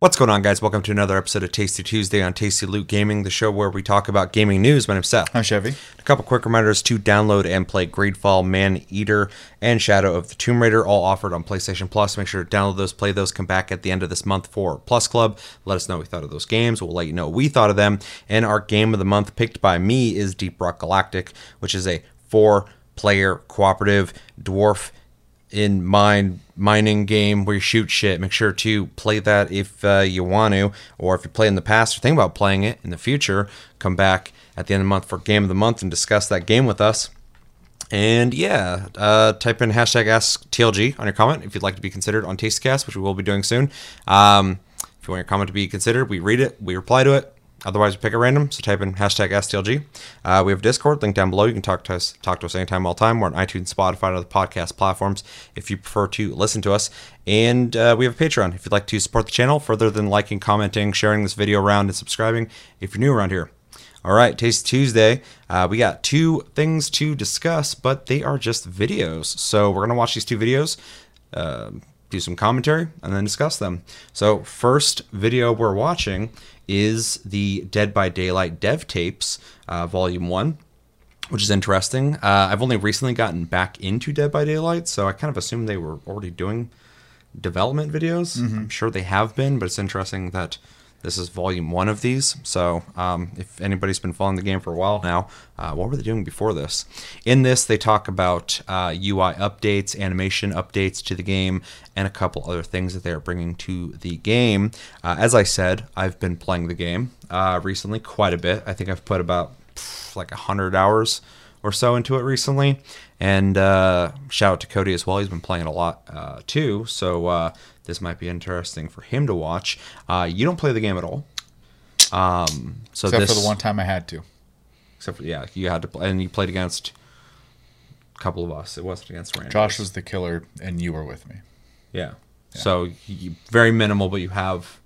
What's going on, guys? Welcome to another episode of Tasty Tuesday on Tasty Loot Gaming, the show where we talk about gaming news. My name's Seth. I'm Chevy. A couple quick reminders to download and play Greedfall, Maneater, and Shadow of the Tomb Raider, all offered on PlayStation Plus. Make sure to download those, play those, come back at the end of this month for Plus Club. Let us know what we thought of those games. We'll let you know what we thought of them. And our game of the month picked by me is Deep Rock Galactic, which is a four player cooperative dwarf in mine mining game where you shoot shit. Make sure to play that if uh, you want to, or if you play in the past or think about playing it in the future. Come back at the end of the month for game of the month and discuss that game with us. And yeah, uh, type in hashtag AskTLG on your comment if you'd like to be considered on Tastecast, which we will be doing soon. Um, if you want your comment to be considered, we read it, we reply to it. Otherwise, pick a random. So type in hashtag STLG. Uh, we have Discord link down below. You can talk to us, talk to us anytime, all time. We're on iTunes, Spotify, other podcast platforms if you prefer to listen to us. And uh, we have a Patreon if you'd like to support the channel further than liking, commenting, sharing this video around, and subscribing if you're new around here. All right, Taste Tuesday. Uh, we got two things to discuss, but they are just videos. So we're gonna watch these two videos. Uh, do some commentary and then discuss them. So, first video we're watching is the Dead by Daylight dev tapes, uh, volume one, which is interesting. Uh, I've only recently gotten back into Dead by Daylight, so I kind of assumed they were already doing development videos. Mm-hmm. I'm sure they have been, but it's interesting that this is volume one of these. So, um, if anybody's been following the game for a while now, uh, what were they doing before this? In this, they talk about uh, UI updates, animation updates to the game, and a couple other things that they're bringing to the game. Uh, as I said, I've been playing the game uh, recently quite a bit. I think I've put about pff, like 100 hours or so into it recently. And uh, shout out to Cody as well. He's been playing it a lot uh, too. So uh, this might be interesting for him to watch. Uh, you don't play the game at all. Um, so Except this, for the one time I had to. Except for yeah, you had to play, and you played against a couple of us. It wasn't against Randall. Josh was the killer, and you were with me. Yeah. So you, very minimal, but you have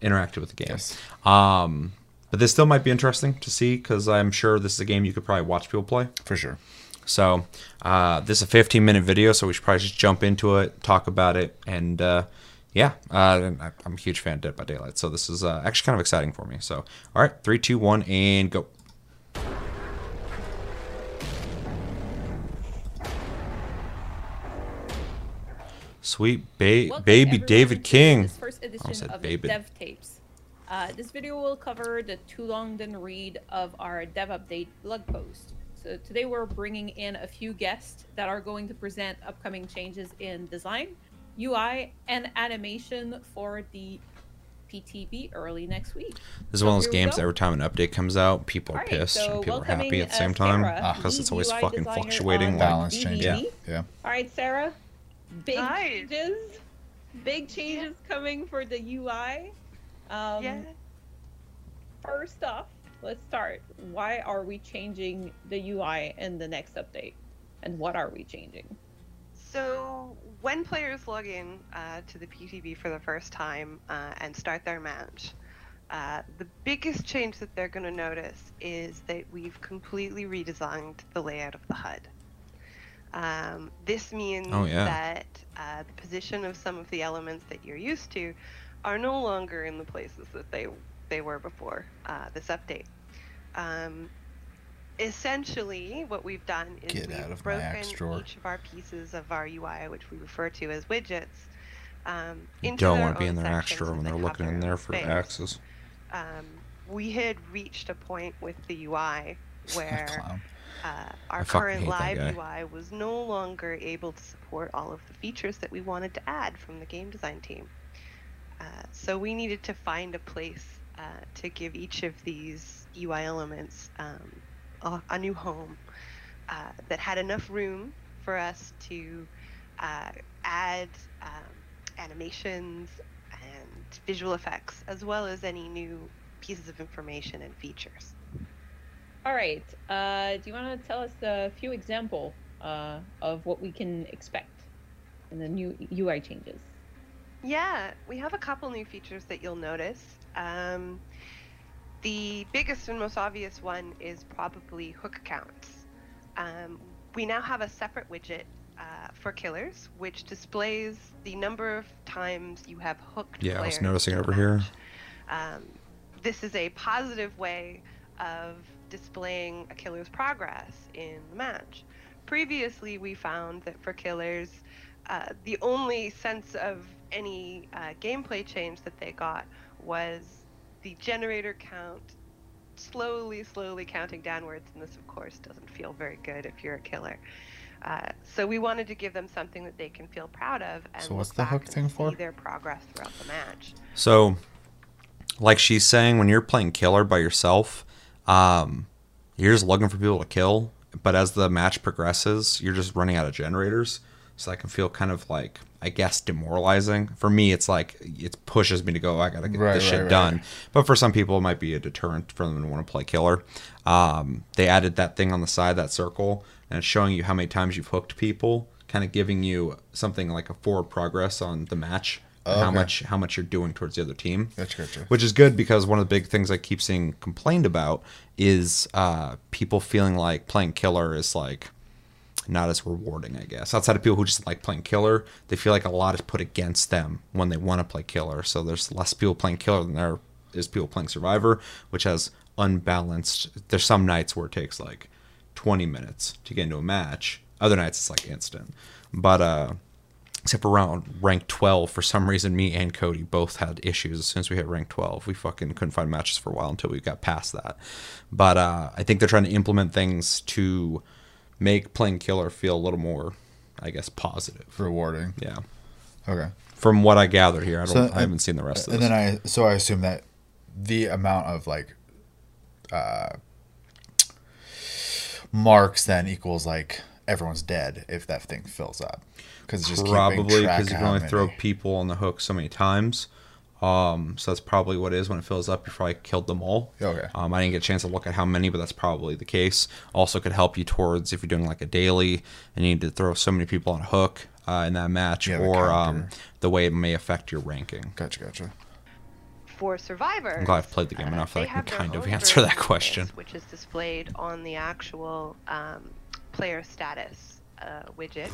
interacted with the game. Yes. Um, but this still might be interesting to see because I'm sure this is a game you could probably watch people play. For sure. So uh, this is a 15 minute video, so we should probably just jump into it, talk about it, and uh, yeah, uh, I- I'm a huge fan of Dead by Daylight, so this is uh, actually kind of exciting for me. So all right, three, two, one, and go. Sweet ba- Welcome, baby David King. This first edition said of David. dev tapes. Uh, this video will cover the too long didn't read of our dev update blog post. So today we're bringing in a few guests that are going to present upcoming changes in design, UI, and animation for the PTB early next week. This is one of those we games every time an update comes out, people are Alright, pissed so and people are happy at the uh, same time because lead it's always UI fucking fluctuating. on Like, Balance change. Yeah. Yeah. All right, Sarah. Big Hi. changes. Big changes coming for the UI. Um, Yeah. First off, let's start. Why are we changing the UI in the next update? And what are we changing? So when players log in uh, to the PTB for the first time uh, and start their match, uh, the biggest change that they're going to notice is that we've completely redesigned the layout of the HUD. Um, this means Oh, yeah. that uh, the position of some of the elements that you're used to are no longer in the places that they they were before uh, this update. Um, essentially, what we've done is Get we've out of my broken each of our pieces of our UI, which we refer to as widgets, um, you into don't want to be in their axe drawer when they're looking in there for space. axes. Um, we had reached a point with the UI where uh, our current live. UI was no longer able to support all of the features that we wanted to add from the game design team. Uh, so we needed to find a place uh, to give each of these UI elements um, a, a new home uh, that had enough room for us to uh, add um, animations and visual effects, as well as any new pieces of information and features. All right. Uh, do you want to tell us a few example of what we can expect in the new UI changes? Yeah, we have a couple new features that you'll notice. Um, the biggest and most obvious one is probably hook counts. Um, we now have a separate widget uh, for killers, which displays the number of times you have hooked. Yeah, I was noticing over here. Um, this is a positive way of displaying a killer's progress in the match. Previously, we found that for killers, uh, the only sense of any uh, gameplay change that they got was the generator count slowly, slowly counting downwards, and this, of course, doesn't feel very good if you're a killer. Uh, so we wanted to give them something that they can feel proud of and So what's the back hook and thing see for? their progress throughout the match. So, like she's saying, when you're playing killer by yourself, um, you're just looking for people to kill. But as the match progresses, you're just running out of generators. So that can feel kind of like, I guess, demoralizing. For me, it's like it pushes me to go. I gotta get Right, this right, shit right. done. But for some people, it might be a deterrent for them to want to play killer. Um, they added that thing on the side, that circle, and it's showing you how many times you've hooked people, kind of giving you something like a forward progress on the match. and How much how much you're doing towards the other team Gotcha, gotcha. which is good because one of the big things I keep seeing complained about is uh, people feeling like playing killer is like not as rewarding, I guess. Outside of people who just like playing killer, they feel like a lot is put against them when they want to play killer. So there's less people playing killer than there is people playing survivor, which has unbalanced. There's some nights where it takes like 20 minutes to get into a match. Other nights it's like instant. But uh except around rank 12 for some reason me and cody both had issues as soon as we hit rank 12 we fucking couldn't find matches for a while until we got past that but uh, i think they're trying to implement things to make playing killer feel a little more i guess positive. Rewarding. yeah. Okay. from what i gather here i don't So, i haven't seen the rest of And this. then I so I assume that the amount of like uh marks then equals like everyone's dead if that thing fills up. Because just probably because you can only throw people on the hook so many times um, so that's probably what it is when it fills up. You probably killed them all. Okay. Um, I didn't get a chance to look at how many, but that's probably the case. Also, could help you towards if you're doing like a daily and you need to throw so many people on a hook uh, in that match, Yeah, the or um, the way it may affect your ranking. Gotcha, gotcha. For survivors, I'm glad I've played the game uh, enough that I can kind of answer that question. which is displayed on the actual um, player status uh, widget.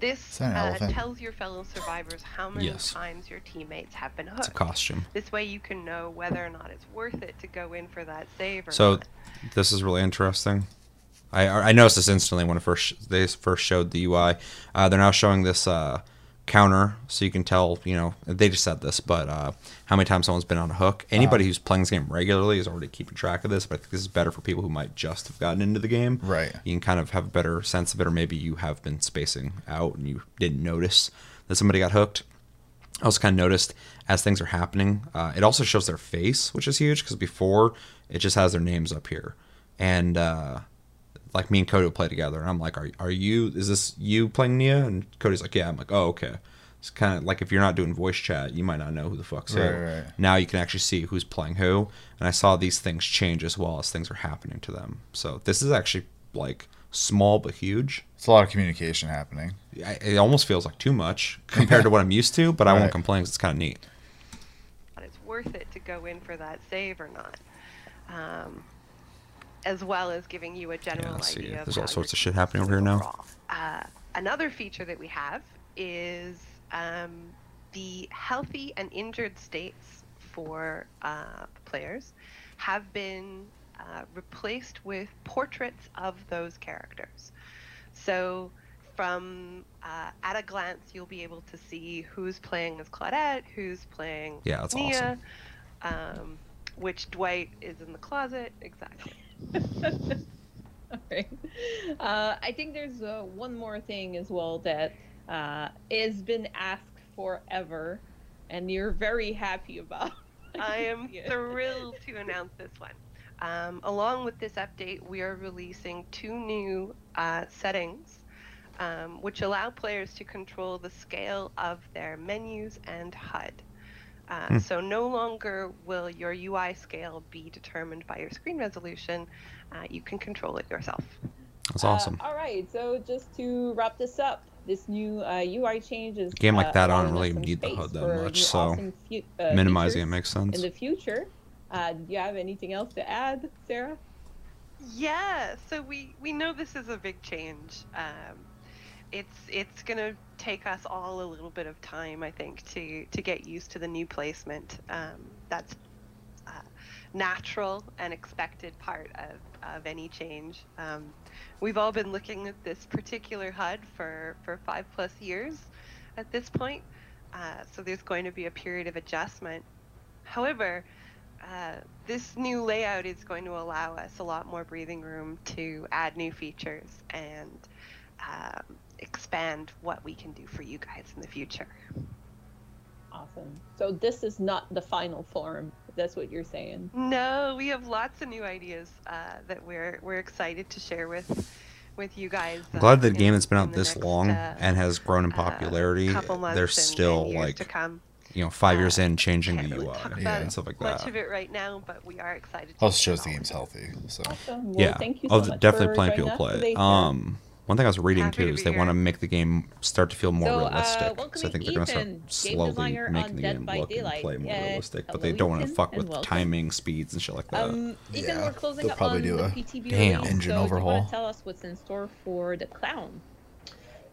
This Is that an uh, tells your fellow survivors how many Yes. times your teammates have been hooked. It's a costume. This way, you can know whether or not it's worth it to go in for that save or So not. this is really interesting. I I noticed this instantly when it first they first showed the UI. Uh, they're now showing this uh, counter, so you can tell. You know, they just said this, but uh, how many times someone's been on a hook. Anybody who's playing this game regularly is already keeping track of this. But I think this is better for people who might just have gotten into the game. Right. You can kind of have a better sense of it, or maybe you have been spacing out and you didn't notice that somebody got hooked. I also kind of noticed as things are happening, uh, it also shows their face, which is huge because before it just has their names up here. And uh, like me and Cody will play together, and I'm like, "Are are you? Is this you playing Nea?" And Cody's like, "Yeah." I'm like, "Oh, okay." It's kind of like if you're not doing voice chat, you might not know who the fuck's who. Right, right. Now you can actually see who's playing who, and I saw these things change as well as things are happening to them. So this is actually like small but huge. It's a lot of communication happening. I- It almost feels like too much compared to what I'm used to, but I won't complain complain 'cause it's kind of neat. it's worth it to go in for that save or not. Um, as well as giving you a general let's see. idea. Of There's all sorts of shit happening over here now. Uh, another feature that we have is um, the healthy and injured states for uh, players have been uh, replaced with portraits of those characters. So, from uh, at a glance, you'll be able to see who's playing as Claudette, who's playing Yeah, that's Nea, um, which Dwight is in the closet. Exactly. Alright. Uh, I think there's uh, one more thing as well that uh, has been asked forever, and you're very happy about. I am thrilled to announce this one. Um, along with this update, we are releasing two new uh, settings um, which allow players to control the scale of their menus and HUD. Uh, Hmm. So no longer will your UI scale be determined by your screen resolution. Uh, you can control it yourself. That's Uh, awesome. all right, so just to wrap this up, this new uh, UI change is A game like uh, that, I don't really need the space HUD that much, so awesome fu- uh, Minimizing it makes sense. in the future. Uh, do you have anything else to add, Sarah? Yeah, so we we know this is a big change. Um, it's it's gonna take us all a little bit of time, I think, to to get used to the new placement. Um, that's uh, natural and expected part of, of any change. Um, we've all been looking at this particular HUD for for five plus years at this point, uh, so there's going to be a period of adjustment. However, uh, this new layout is going to allow us a lot more breathing room to add new features and um, expand what we can do for you guys in the future. Awesome. So this is not the final form. That's what you're saying. No, we have lots of new ideas uh, that we're we're excited to share with with you guys. I'm uh, glad the game that's been out this next, long uh, and has grown in uh, popularity. couple months They're and- still and years like to come. you know five years Uh, in changing Can't the really UI talk Yeah. about and stuff like much that. of it right now, but we are excited. to Also shows the game's healthy. So Awesome. Well, yeah, thank you oh, so much definitely for plenty of people play. it. Um, one thing I was reading Happy too to is be they want to make the game start to feel more So, uh, realistic. So I welcoming think they're going to start slowly on making the Dead game by look and play more Yeah, realistic, but they don't want to fuck with welcome. timing, speeds, and shit like that. Um, Ethan, Yeah, we're closing they'll up probably on do the a PTB Damn. release, engine so Do you overhaul. want to tell us what's in store for the clown?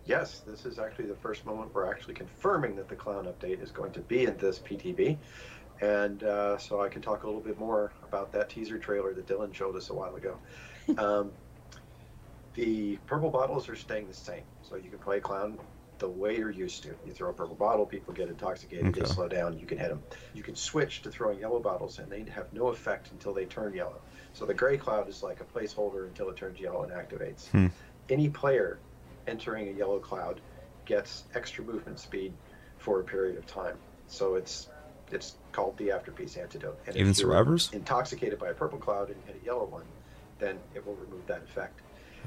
Yes, this is actually the first moment we're actually confirming that the clown update is going to be in this PTB. And uh, so I can talk a little bit more about that teaser trailer that Dylan showed us a while ago. Um, the purple bottles are staying the same. So you can play clown the way you're used to. You throw a purple bottle, people get intoxicated, they slow down, you can hit them. You can switch to throwing yellow bottles, and they have no effect until they turn yellow. So the gray cloud is like a placeholder until it turns yellow and activates. Hmm. Any player entering a yellow cloud gets extra movement speed for a period of time. So it's it's called the afterpiece antidote. And if Even you're survivors? Intoxicated by a purple cloud and hit a yellow one, then it will remove that effect.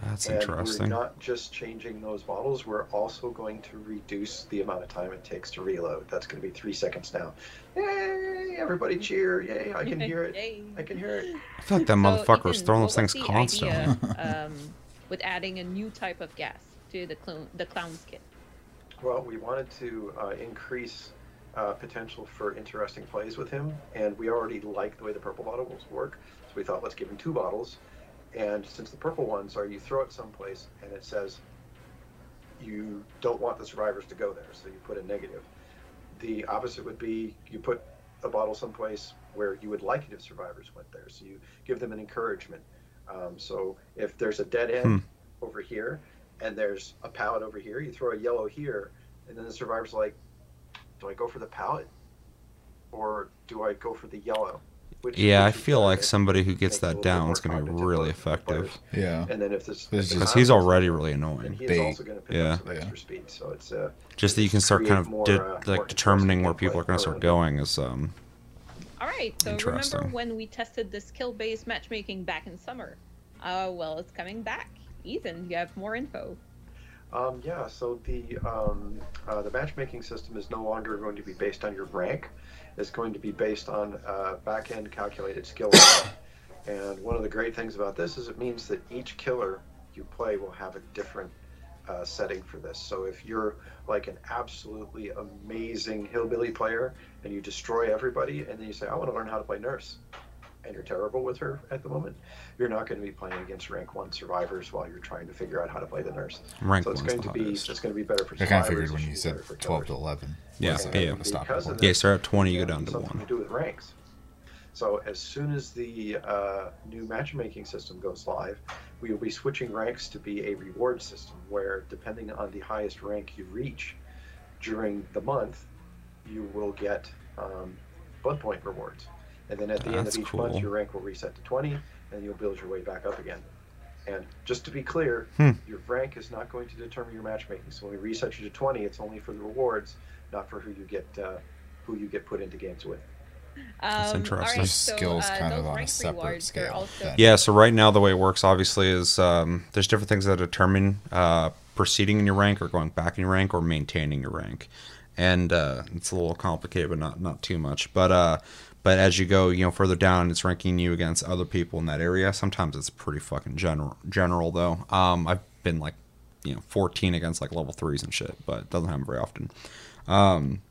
That's and interesting. we're not just changing those bottles, we're also going to reduce the amount of time it takes to reload. That's going to be three seconds now. Yay! Everybody cheer! Yay! I can hear it. I can hear it. I feel like that So, motherfucker was throwing those things the constantly. idea, um, with adding a new type of gas to the clown, the clown's kit. Well, we wanted to uh, increase uh, potential for interesting plays with him, and we already like the way the purple bottles work, so we thought let's give him two bottles. And since the purple ones are you throw it someplace and it says you don't want the survivors to go there, so you put a negative. The opposite would be you put a bottle someplace where you would like it if survivors went there, so you give them an encouragement. Um, so if there's a dead end over here and there's a pallet over here, you throw a yellow here, and then the survivor's like, do I go for the pallet or do I go for the yellow? Which, Yeah, I which is feel like somebody who gets Make it a that down is going to be really for the effective. yeah, And then if this, There's if the just- Because he's already really annoying. he is also going to pick Yeah. up some Yeah. extra speed. So it's uh, Just that you can start kind of more, de- uh, like determining where people are going to start going is um All right. So Interesting. remember when we tested the skill-based matchmaking back in summer? Uh, well, it's coming back. Ethan, you have more info. Um, yeah, so the um, uh, the matchmaking system is no longer going to be based on your rank. It's going to be based on uh, back-end calculated skill level. and one of the great things about this is it means that each killer you play will have a different uh, setting for this. So if you're like an absolutely amazing hillbilly player and you destroy everybody, and then you say, "I want to learn how to play nurse," and you're terrible with her at the moment, you're not going to be playing against rank one survivors while you're trying to figure out how to play the nurse. rank So it's one's going the to be highest. it's going to be better for I kind of figured when you said 12 to 11. Yeah, was, yeah. the stopping Because of point. Yeah, start at 20, you go down to something one. to do with ranks. So as soon as the uh, new matchmaking system goes live, we will be switching ranks to be a reward system where, depending on the highest rank you reach during the month, you will get um, blood point rewards. And then at the end of each cool. month, your rank will reset to 20, and you'll build your way back up again. And just to be clear, Hmm. your rank is not going to determine your matchmaking. So when we reset you to 20, it's only for the rewards, not for who you get uh, who you get put into games with. Um, interesting. All right, Those so, skills uh, kind of on a separate scale Also, Yeah, so right now the way it works obviously is um, there's different things that determine uh, proceeding in your rank or going back in your rank or maintaining your rank, and uh, it's a little complicated, but not not too much. But uh, but as you go, you know, further down, it's ranking you against other people in that area. Sometimes it's pretty fucking general. General though, um, I've been like, you know, 14 against like level threes and shit, but it doesn't happen very often. Um,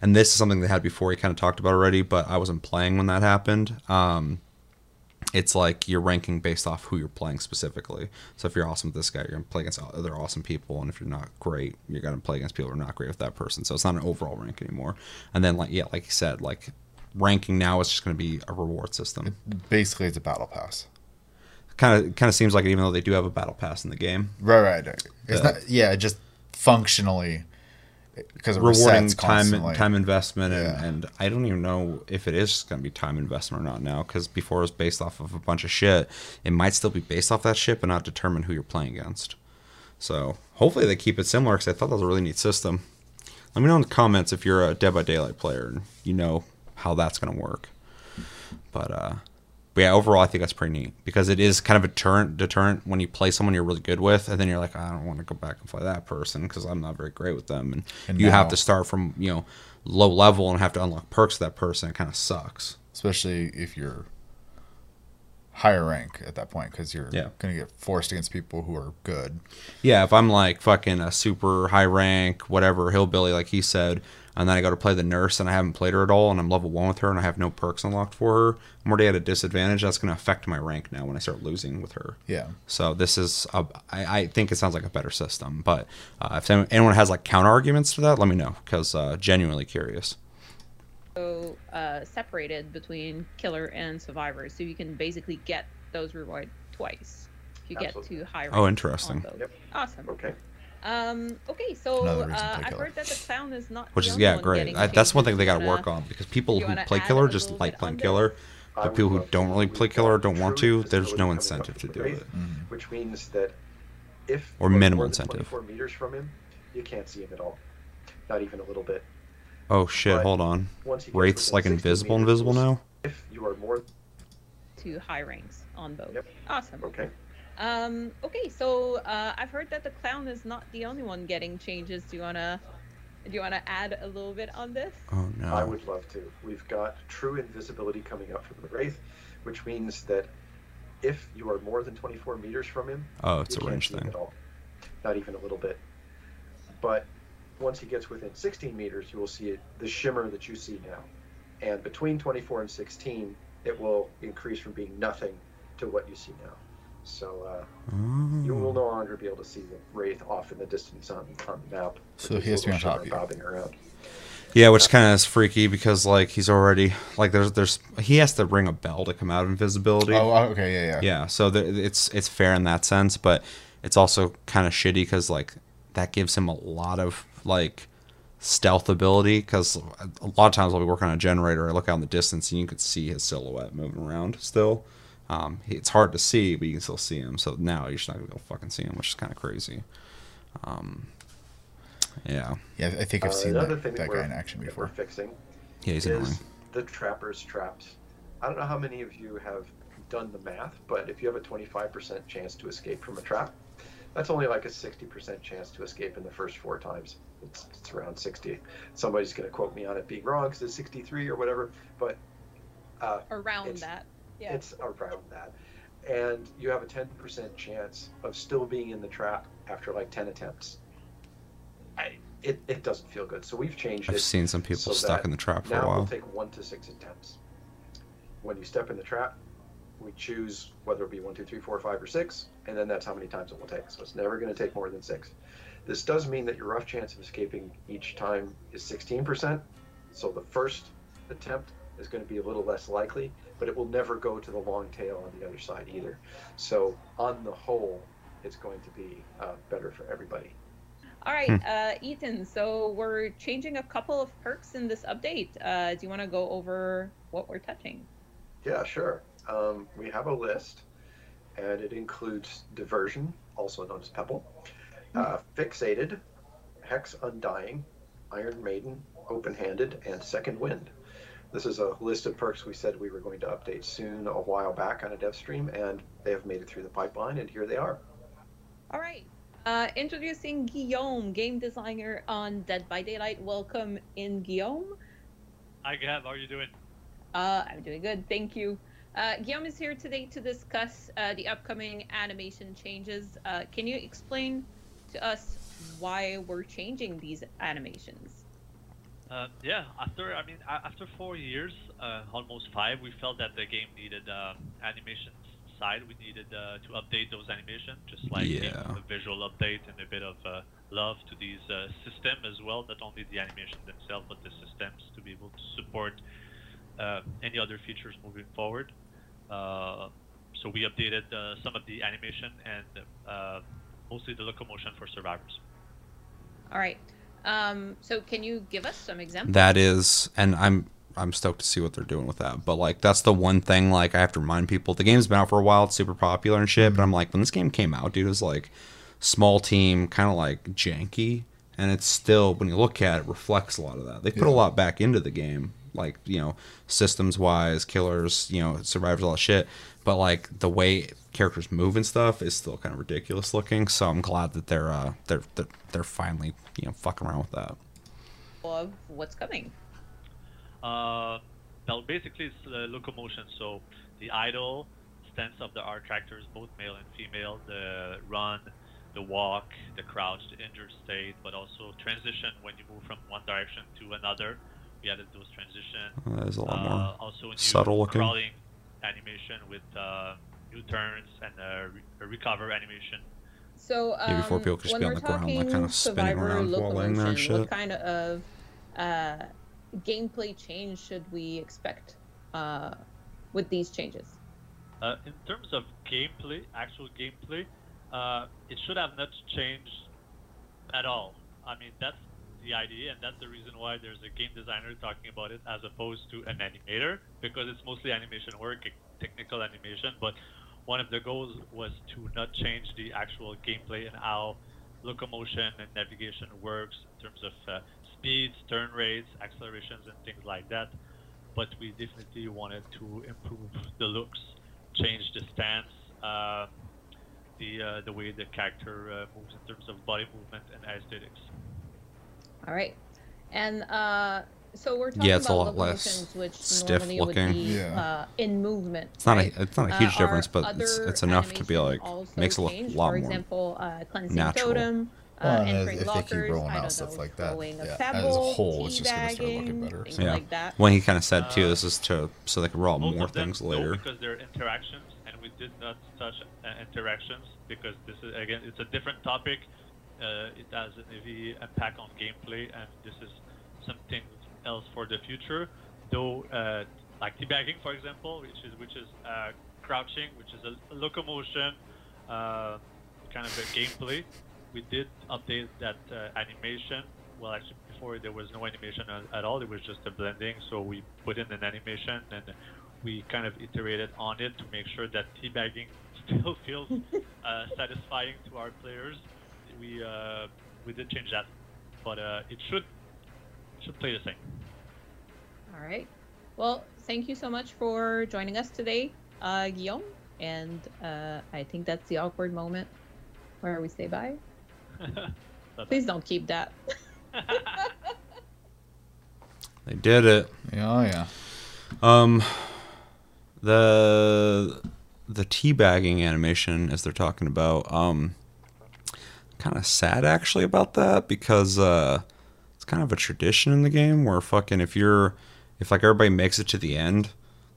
and this is something they had before. He kind of talked about already, but I wasn't playing when that happened. Um, it's like you're ranking based off who you're playing specifically. So if you're awesome with this guy, you're gonna play against other awesome people, and if you're not great, you're gonna play against people who are not great with that person. So it's not an overall rank anymore. And then like yeah, like you said, like ranking now is just gonna be a reward system. Basically, it's a battle pass. Kind of kind of seems like it, even though they do have a battle pass in the game, Right, right. It's Yeah. not. Yeah, just functionally because rewarding time time investment and, Yeah. and I don't even know if it is going to be time investment or not now because before it was based off of a bunch of shit. It might still be based off that shit, but not determine who you're playing against. So hopefully they keep it similar because I thought that was a really neat system. Let me know in the comments if you're a Dead by Daylight player and you know how that's going to work. But uh, but yeah, overall I think that's pretty neat because it is kind of a deterrent deterrent when you play someone you're really good with, and then you're like, I don't want to go back and play that person because I'm not very great with them, and, And you have to start from you know low level and have to unlock perks of that person. It kind of sucks. especially if you're higher rank at that point because you're Yeah. going to get forced against people who are good. Yeah, if I'm like fucking a super high rank, whatever, hillbilly, like he said, and then I go to play the nurse and I haven't played her at all and I'm level one with her and I have no perks unlocked for her, I'm already at a disadvantage. That's going to affect my rank now when I start losing with her. Yeah. So this is, a, I, I think it sounds like a better system. But uh, if anyone has like counter arguments to that, let me know because uh, genuinely curious. So uh, separated between killer and survivor, so you can basically get those reward twice if you get Absolutely. to high. Oh, rank interesting. on both. Yep. Awesome. Okay. Um. Okay. So Another reason to uh, I've heard that the clown is not. Which the is only yeah, one great. I, that's one thing they got to You work on because people who play killer just like bit playing on killer. I But people who don't really play killer or don't want to, there's no incentive to do Wraith, it. Which means that if Or minimal incentive. 24 meters from him, you can't see him at all. Not even a little bit. Oh shit! But Hold on. Once he Wraith's like invisible, meters, invisible now. If you are more to high ranks on both. Yep. Awesome. okay, Um. Okay. So uh, I've heard that the clown is not the only one getting changes. Do you wanna? Do you wanna add a little bit on this? Oh no. I would love to. We've got true invisibility coming up from the Wraith, which means that if you are more than 24 meters from him, Oh, it's you a can't range see him thing. at all. Not even a little bit. But once he gets within 16 meters, you will see it, the shimmer that you see now. And between 24 and 16, it will increase from being nothing to what you see now. So uh, you will no longer be able to see the wraith off in the distance on, on the map. So with he has to be on top of you. bobbing around. Yeah, which kind of is freaky because like he's already like there's there's he has to ring a bell to come out of invisibility. Oh, oh, okay, yeah, yeah. Yeah, so the, it's it's fair in that sense, but it's also kind of shitty because like that gives him a lot of like stealth ability because a lot of times I'll be working on a generator, I look out in the distance and you can see his silhouette moving around still. Um, it's hard to see, but you can still see him. So now you're just not gonna be able to fucking see him, which is kind of crazy. Um, yeah, Yeah, I think I've Uh, seen another that, thing that we're, guy in action before. We're fixing yeah, he's annoying. is the trapper's traps. I don't know how many of you have done the math, but if you have a 25% chance to escape from a trap, that's only like a 60% chance to escape in the first four times. It's, it's around 60. Somebody's going to quote me on it being wrong because it's 63 or whatever, but uh, Around that. Yeah. it's around that. And you have a 10% chance of still being in the trap after like 10 attempts. I, it, it doesn't feel good. So we've changed I've it. seen some people so stuck in the trap for now a while. we'll take one to six attempts. When you step in the trap, we choose whether it be one, two, three, four, five, or six, and then that's how many times it will take. So it's never going to take more than six. This does mean that your rough chance of escaping each time is 16%. So the first attempt is going to be a little less likely, but it will never go to the long tail on the other side either. So on the whole, it's going to be uh, better for everybody. All right, Hmm. uh, Ethan. So we're changing a couple of perks in this update. Uh, do you want to go over what we're touching? Yeah, sure. Um, we have a list, and it includes diversion, also known as Pebble, uh, fixated, hex undying, Iron Maiden, open handed, and second wind. This is a list of perks we said we were going to update soon a while back on a dev stream, and they have made it through the pipeline, and here they are. All right. Uh, introducing Guillaume, game designer on Dead by Daylight. Welcome in, Guillaume. Hi, Gab. How are you doing? Uh, I'm doing good, thank you. Uh, Guillaume is here today to discuss uh, the upcoming animation changes. Uh, can you explain to us why we're changing these animations? Uh, yeah, after I mean after four years, uh, almost five, we felt that the game needed uh, animation side. We needed uh, to update those animations, just like Yeah. a visual update and a bit of uh, love to these uh, system as well. Not only the animation themselves, but the systems to be able to support uh, any other features moving forward. Uh, so we updated uh, some of the animation and uh, mostly the locomotion for survivors. All right. Um, so can you give us some examples? That is, and I'm I'm stoked to see what they're doing with that. But like, that's the one thing. Like, I have to remind people the game's been out for a while. It's super popular and shit. But I'm like, when this game came out, dude, it was like small team, kind of like janky, and it's still when you look at it, reflects a lot of that. They put a lot back into the game, like you know, systems wise, killers, you know, survivors, all that shit. But like the way characters move and stuff is still kind of ridiculous looking. So I'm glad that they're uh they're they're, they're finally you know fucking around with that. Of what's coming. Uh, well, basically, it's uh, locomotion. So the idle stance of the R tractors, both male and female, the run, the walk, the crouch, the injured state, but also transition when you move from one direction to another. We added those transition. That is a lot Uh, more also, subtle looking. crawling animation with uh, new turns and a, re- a recover animation. So um, Yeah, before people could just when be on we're the ground, like, talking kinda spinning survivor around while laying there and locomotion, What kind of uh, gameplay change should we expect uh, with these changes? Uh, in terms of gameplay, actual gameplay, uh, it should have not changed at all. I mean, that's the idea, and that's the reason why there's a game designer talking about it as opposed to an animator, because it's mostly animation work, technical animation. But one of the goals was to not change the actual gameplay and how locomotion and navigation works in terms of uh, speeds, turn rates, accelerations, and things like that. But we definitely wanted to improve the looks, change the stance, uh, the uh, the way the character uh, moves in terms of body movement and aesthetics. All right, and uh, so we're talking Yeah, it's a about lot less which stiff normally looking. would be Yeah. uh, in movement. It's not right? a it's not a Uh, huge are difference, but it's it's enough to be like makes it look changed? a lot more. example, uh, natural. totem, uh, Well, and entering if they keep rolling out stuff like that, throwing yeah, as a whole, it's just gonna start looking better, so. Yeah. like that. When he kind of said too, Uh, this is to so they can roll out more of them things no, later. because they're interactions, and we did not touch uh, interactions because this is again it's a different topic. Uh, it has a heavy impact on gameplay, and this is something else for the future. Though, uh, like teabagging, for example, which is which is uh, crouching, which is a, locomotion, uh, kind of a gameplay. We did update that uh, animation. Well, actually, before there was no animation at, at all. It was just a blending. So we put in an animation and we kind of iterated on it to make sure that teabagging still feels uh, satisfying to our players. We uh, we did change that, but uh, it should should play the same. All right. Well, thank you so much for joining us today, uh, Guillaume. And uh, I think that's the awkward moment where we say bye. Please don't keep that. They did it. Oh, yeah. Um, the the teabagging animation, as they're talking about, um, kind of sad actually about that because uh, it's kind of a tradition in the game where fucking if you're if like everybody makes it to the end,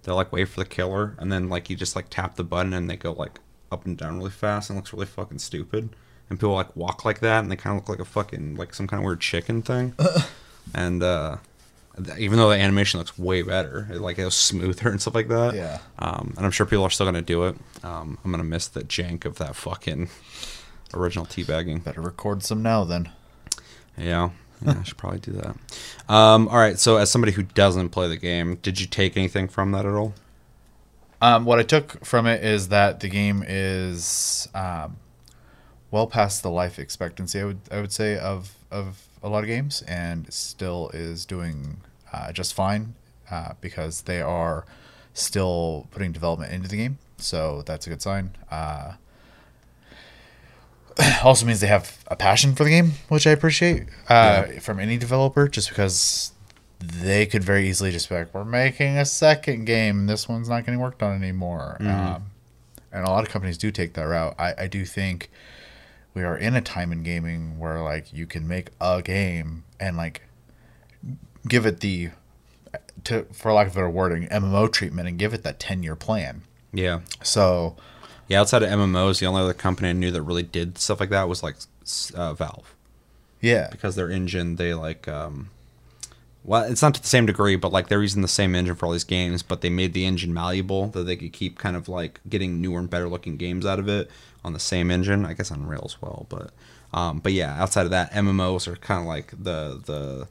they'll like wait for the killer and then like you just like tap the button and they go like up and down really fast and looks really fucking stupid. And people like walk like that and they kind of look like a fucking like some kind of weird chicken thing. and uh even though the animation looks way better, it, like it was smoother and stuff like that. Yeah. Um, and I'm sure people are still gonna do it. Um, I'm gonna miss the jank of that fucking original teabagging. Better record some now then. Yeah. Yeah, I should probably do that. Um, all right. So, as somebody who doesn't play the game, did you take anything from that at all? Um, what I took from it is that the game is um, well past the life expectancy. I would I would say of of a lot of games, and still is doing uh, just fine uh, because they are still putting development into the game. So that's a good sign. Uh, also means they have a passion for the game, which I appreciate uh, from any developer. Just because they could very easily just be like, "We're making a second game. This one's not getting worked on anymore." Um, and a lot of companies do take that route. I, I do think we are in a time in gaming where like you can make a game and like give it the to for lack of better wording MMO treatment and give it that ten year plan. Yeah. So Yeah, outside of MMOs, the only other company I knew that really did stuff like that was like uh, Valve yeah, because their engine they like um well, it's not to the same degree, but like they're using the same engine for all these games, but they made the engine malleable that they could keep kind of like getting newer and better looking games out of it on the same engine. I guess on Rails as well, but um, but yeah, outside of that, MMOs are kind of like the the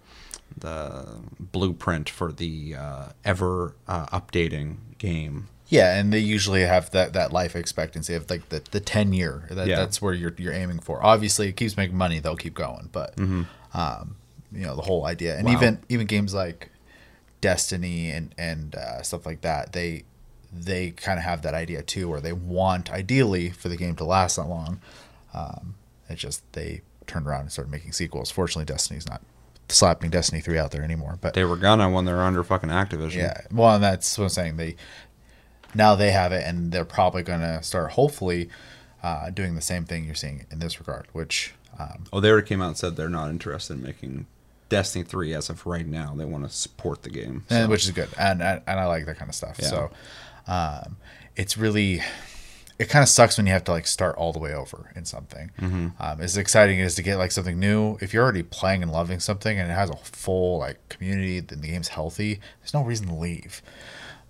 the blueprint for the uh, ever uh, updating game. Yeah, and they usually have that, that life expectancy of like the, the ten year. That, Yeah. That's where you're you're aiming for. Obviously, it keeps making money; they'll keep going. But um, you know the whole idea, and Wow. even even games like Destiny and and uh, stuff like that, they they kind of have that idea too, where they want ideally for the game to last that long. Um, it's just they turned around and started making sequels. Fortunately, Destiny's not slapping Destiny three out there anymore. But They were gonna when they're under fucking Activision. yeah, well, and that's what I'm saying. They now they have it, and they're probably going to start hopefully uh, doing the same thing you're seeing in this regard. Which um, Oh, they already came out and said they're not interested in making Destiny 3 as of right now. They want to support the game. and, which is good, and, and and I like that kind of stuff. Yeah. So um, it's really it kind of sucks when you have to like start all the way over in something. Mm-hmm. Um, as exciting as to get like something new, if you're already playing and loving something and it has a full like community, then the game's healthy. There's no reason to leave.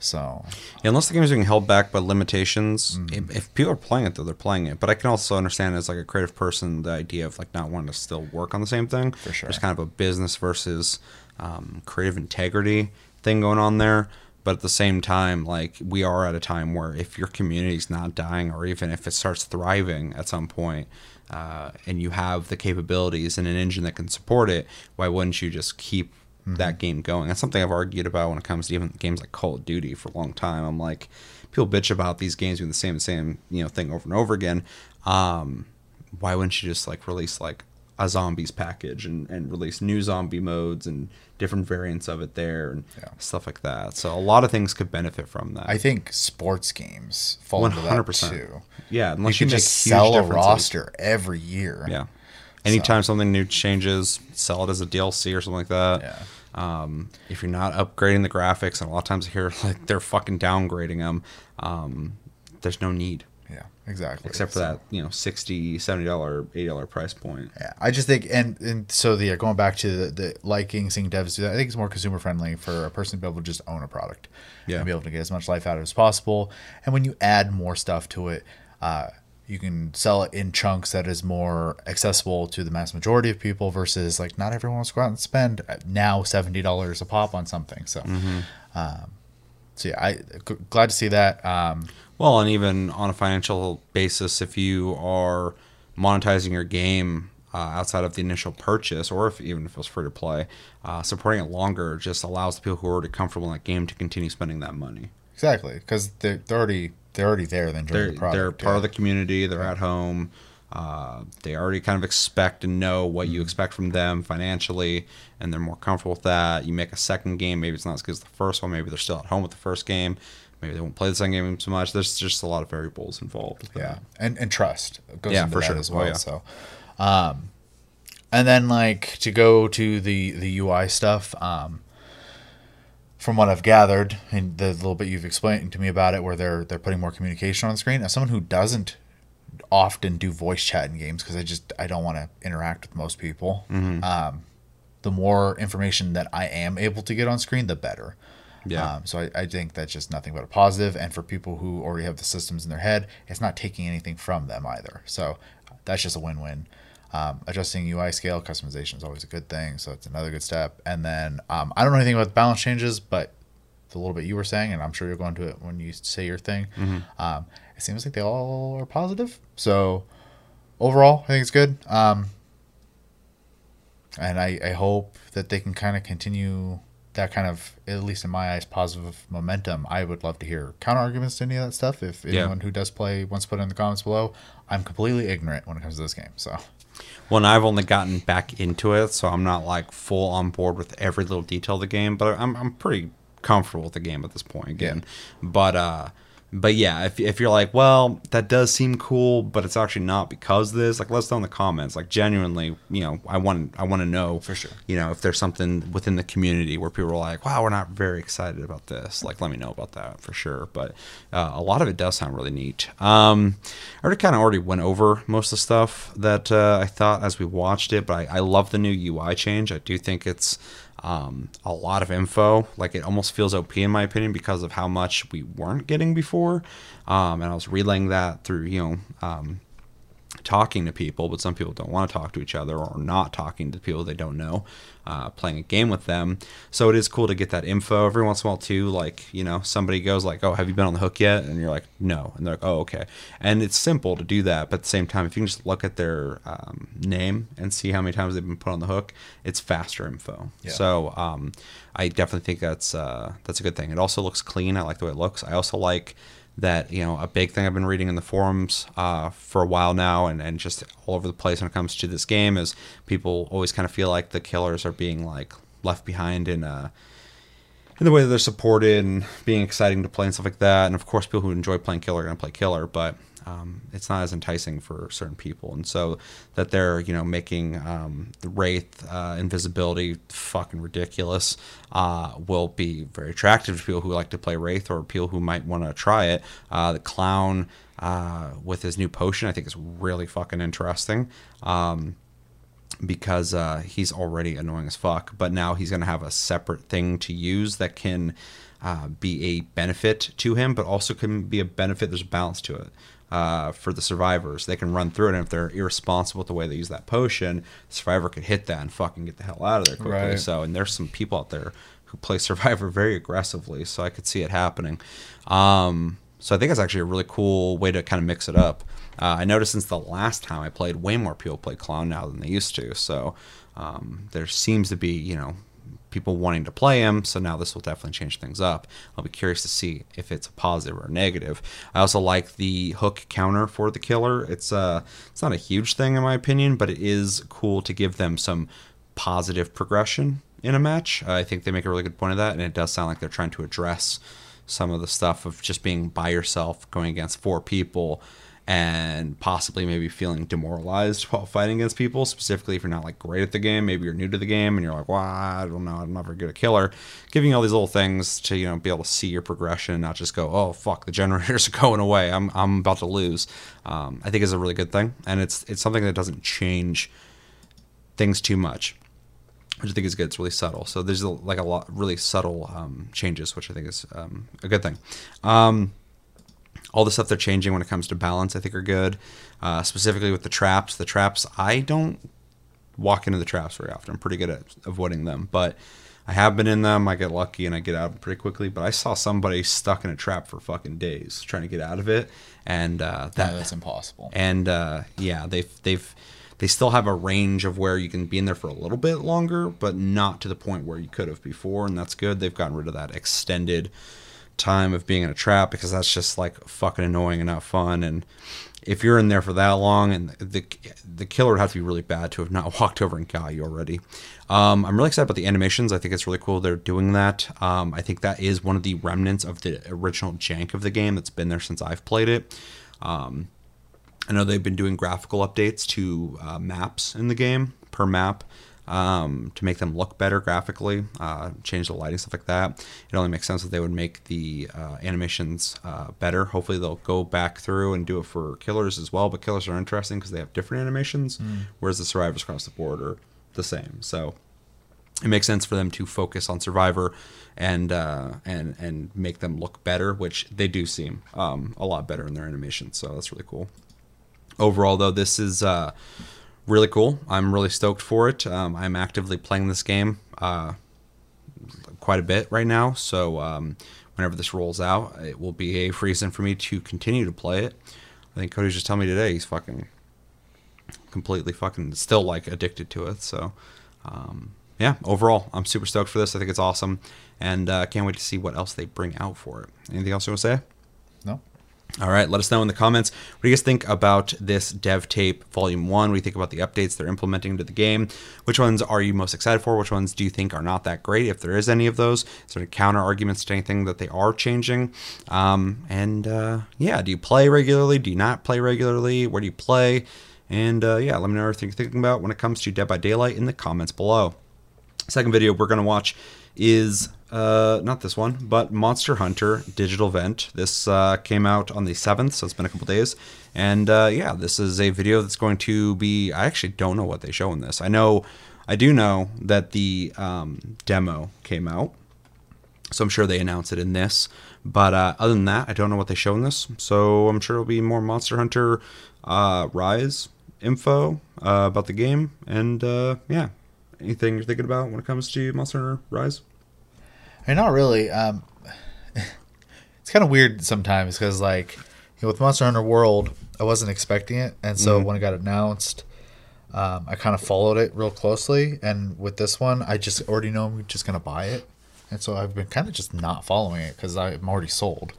So Yeah, unless the game is being held back by limitations, if, if people are playing it, though, they're playing it. But I can also understand as like a creative person the idea of like not wanting to still work on the same thing. For sure. There's kind of a business versus um, creative integrity thing going on there. But at the same time, like we are at a time where if your community's not dying, or even if it starts thriving at some point, uh, and you have the capabilities and an engine that can support it, why wouldn't you just keep that game going? That's something I've argued about when it comes to even games like Call of Duty for a long time. I'm like, people bitch about these games doing the same same you know thing over and over again. Um, why wouldn't you just like release like a zombies package and, and release new zombie modes and different variants of it there and Yeah. stuff like that. So a lot of things could benefit from that. I think sports games fall into that 100%. too. yeah, You unless you, can just sell a roster every year. Yeah. Anytime something new changes, sell it as a DLC or something like that. Yeah. Um, if you're not upgrading the graphics, and a lot of times I hear like they're fucking downgrading them, um, there's no need Yeah, exactly. except for So- that you know 60 70 dollar 80 dollar price point. Yeah, I just think, and and so the going back to the, the liking seeing devs do that, I think it's more consumer friendly for a person to be able to just own a product, Yeah. and be able to get as much life out of it as possible. And when you add more stuff to it, uh, you can sell it in chunks that is more accessible to the mass majority of people versus like not everyone wants to go out and spend uh, now seventy dollars a pop on something. So, um, so yeah, I g- glad to see that. Um, Well, and even on a financial basis, if you are monetizing your game uh, outside of the initial purchase, or if even if it was free to play, uh, supporting it longer just allows the people who are already comfortable in that game to continue spending that money. exactly because they're, they're already they're already there. Then They're the product. they're part yeah. of the community. They're at home. Uh, they already kind of expect and know what Mm-hmm. you expect from them financially, and they're more comfortable with that. You make a second game, maybe it's not as good as the first one. Maybe they're still at home with the first game. Maybe they won't play the second game so much. There's just a lot of variables involved. yeah and and trust goes Yeah, into for that sure. as Oh, well yeah. so um and then like to go to the the ui stuff um from what I've gathered and the little bit you've explained to me about it, where they're they're putting more communication on screen. As someone who doesn't often do voice chat in games because I just I don't want to interact with most people, Mm-hmm. um, the more information that I am able to get on screen, the better. Yeah. Um, so I, I think that's just nothing but a positive. And for people who already have the systems in their head, it's not taking anything from them either. So that's just a win-win. Um, adjusting UI scale customization is always a good thing, so it's another good step. And then um, I don't know anything about the balance changes, but the little bit you were saying, and I'm sure you'll go into it when you say your thing. Um, it seems like they all are positive. So overall, I think it's good. Um, and I, I hope that they can kind of continue that kind of, at least in my eyes, positive momentum. I would love to hear counter arguments to any of that stuff. If Yeah. anyone who does play wants to put it in the comments below, I'm completely ignorant when it comes to this game. So Well, and I've only gotten back into it, so I'm not like full on board with every little detail of the game, but I'm I'm pretty comfortable with the game at this point again. But uh but yeah, if, if you're like, well, that does seem cool, but it's actually not because of this, like let us know in the comments. Like genuinely, you know, I want I want to know For sure. You know, if there's something within the community where people are like, wow, we're not very excited about this. Like, let me know about that for sure. But uh, a lot of it does sound really neat. Um, I already kind of already went over most of the stuff that uh, I thought as we watched it, but I, I love the new UI change. I do think it's um, a lot of info. Like it almost feels OP in my opinion because of how much we weren't getting before. Um, and I was relaying that through, you know, um, talking to people, but some people don't want to talk to each other or not talking to people they don't know, uh, playing a game with them. So it is cool to get that info every once in a while too. Like you know, somebody goes like, "Oh, have you been on the hook yet?" And you're like, "No," and they're like, "Oh, okay." And it's simple to do that, but at the same time, if you can just look at their um, name and see how many times they've been put on the hook, it's faster info. Yeah. So um, I definitely think that's uh, that's a good thing. It also looks clean. I like the way it looks. I also like that you know a big thing I've been reading in the forums uh, for a while now, and, and just all over the place when it comes to this game is people always kind of feel like the killers are being like left behind in uh, in the way that they're supported and being exciting to play and stuff like that. And of course, people who enjoy playing killer are to play killer, but um, it's not as enticing for certain people. And so that they're you know making um, the wraith uh, invisibility fucking ridiculous uh, will be very attractive to people who like to play wraith or people who might want to try it. Uh, the clown uh, with his new potion, I think, is really fucking interesting. Um, because uh, he's already annoying as fuck. But now he's going to have a separate thing to use that can uh, be a benefit to him, but also can be a benefit. There's a balance to it. Uh, for the survivors, they can run through it, and if they're irresponsible with the way they use that potion, the survivor could hit that and fucking get the hell out of there quickly. Right. So, and there's some people out there who play Survivor very aggressively, so I could see it happening. Um, so I think it's actually a really cool way to kind of mix it up. Uh, I noticed since the last time I played, way more people play Clown now than they used to. So um, there seems to be, you know, people wanting to play him. So now this will definitely change things up. I'll be curious to see if it's a positive or a negative. I also like the hook counter for the killer. It's uh, it's not a huge thing in my opinion, but it is cool to give them some positive progression in a match. I think they make a really good point of that, and it does sound like they're trying to address some of the stuff of just being by yourself, going against four people, and possibly maybe feeling demoralized while fighting against people. Specifically, if you're not like great at the game, maybe you're new to the game, and you're like, "Well, I don't know, I'm not very good at killer." Giving you all these little things to you know be able to see your progression, and not just go, "Oh fuck, the generators are going away. I'm I'm about to lose." Um, I think is a really good thing, and it's it's something that doesn't change things too much which I think is good. It's really subtle. So there's like a lot really subtle um, changes, which I think is um, a good thing. All the stuff they're changing when it comes to balance, I think, are good. Uh, specifically with the traps, the traps I don't walk into the traps very often. I'm pretty good at avoiding them, but I have been in them. I get lucky and I get out pretty quickly. But I saw somebody stuck in a trap for fucking days trying to get out of it, and uh, That, that that's impossible. and uh, yeah, they've they've they still have a range of where you can be in there for a little bit longer, but not to the point where you could have before, and that's good. They've gotten rid of that extended time of being in a trap because that's just like fucking annoying and not fun. And if you're in there for that long, and the the killer would have to be really bad to have not walked over and got you already. Um, I'm really excited about the animations. I think it's really cool they're doing that. Um, I think that is one of the remnants of the original jank of the game that's been there since I've played it. Um, I know they've been doing graphical updates to uh, maps in the game per map um, to make them look better graphically, uh, change the lighting, stuff like that. It only makes sense that they would make the uh, animations uh, better. Hopefully, they'll go back through and do it for killers as well. But killers are interesting because they have different animations, whereas the survivors across the board are the same. So it makes sense for them to focus on Survivor and uh, and and make them look better, which they do seem um, a lot better in their animations. So that's really cool. Overall, though, this is uh, really cool. I'm really stoked for it. Um, I'm actively playing this game uh, quite a bit right now. So um, whenever this rolls out, it will be a reason for me to continue to play it. I think Cody's just telling me today he's fucking completely fucking still like addicted to it. So um, yeah, overall, I'm super stoked for this. I think it's awesome, and uh, can't wait to see what else they bring out for it. Anything else you want to say? No. All right, let us know in the comments what do you guys think about this dev tape volume one. What you think about the updates they're implementing into the game? Which ones are you most excited for? Which ones do you think are not that great? If there is any of those, sort of counter arguments to anything that they are changing? Um, and uh, yeah, do you play regularly? Do you not play regularly? Where do you play? And uh, yeah, let me know everything you're thinking about when it comes to Dead by Daylight in the comments below. Second video we're going to watch is uh, not this one, but Monster Hunter Digital Event. This uh, came out on the 7th, so it's been a couple days. And uh, yeah, this is a video that's going to be. I actually don't know what they show in this. I know, I do know that the um, demo came out, so I'm sure they announce it in this. But uh, other than that, I don't know what they show in this. So I'm sure it'll be more Monster Hunter uh, Rise info uh, about the game. And yeah, anything you're thinking about when it comes to Monster Hunter Rise? Mean, not really. Um, it's kind of weird sometimes because, like, you know, with Monster Hunter World, I wasn't expecting it, and so when it got announced, um, I kind of followed it real closely. And with this one, I just already know I'm just gonna buy it, and so I've been kind of just not following it because I'm already sold.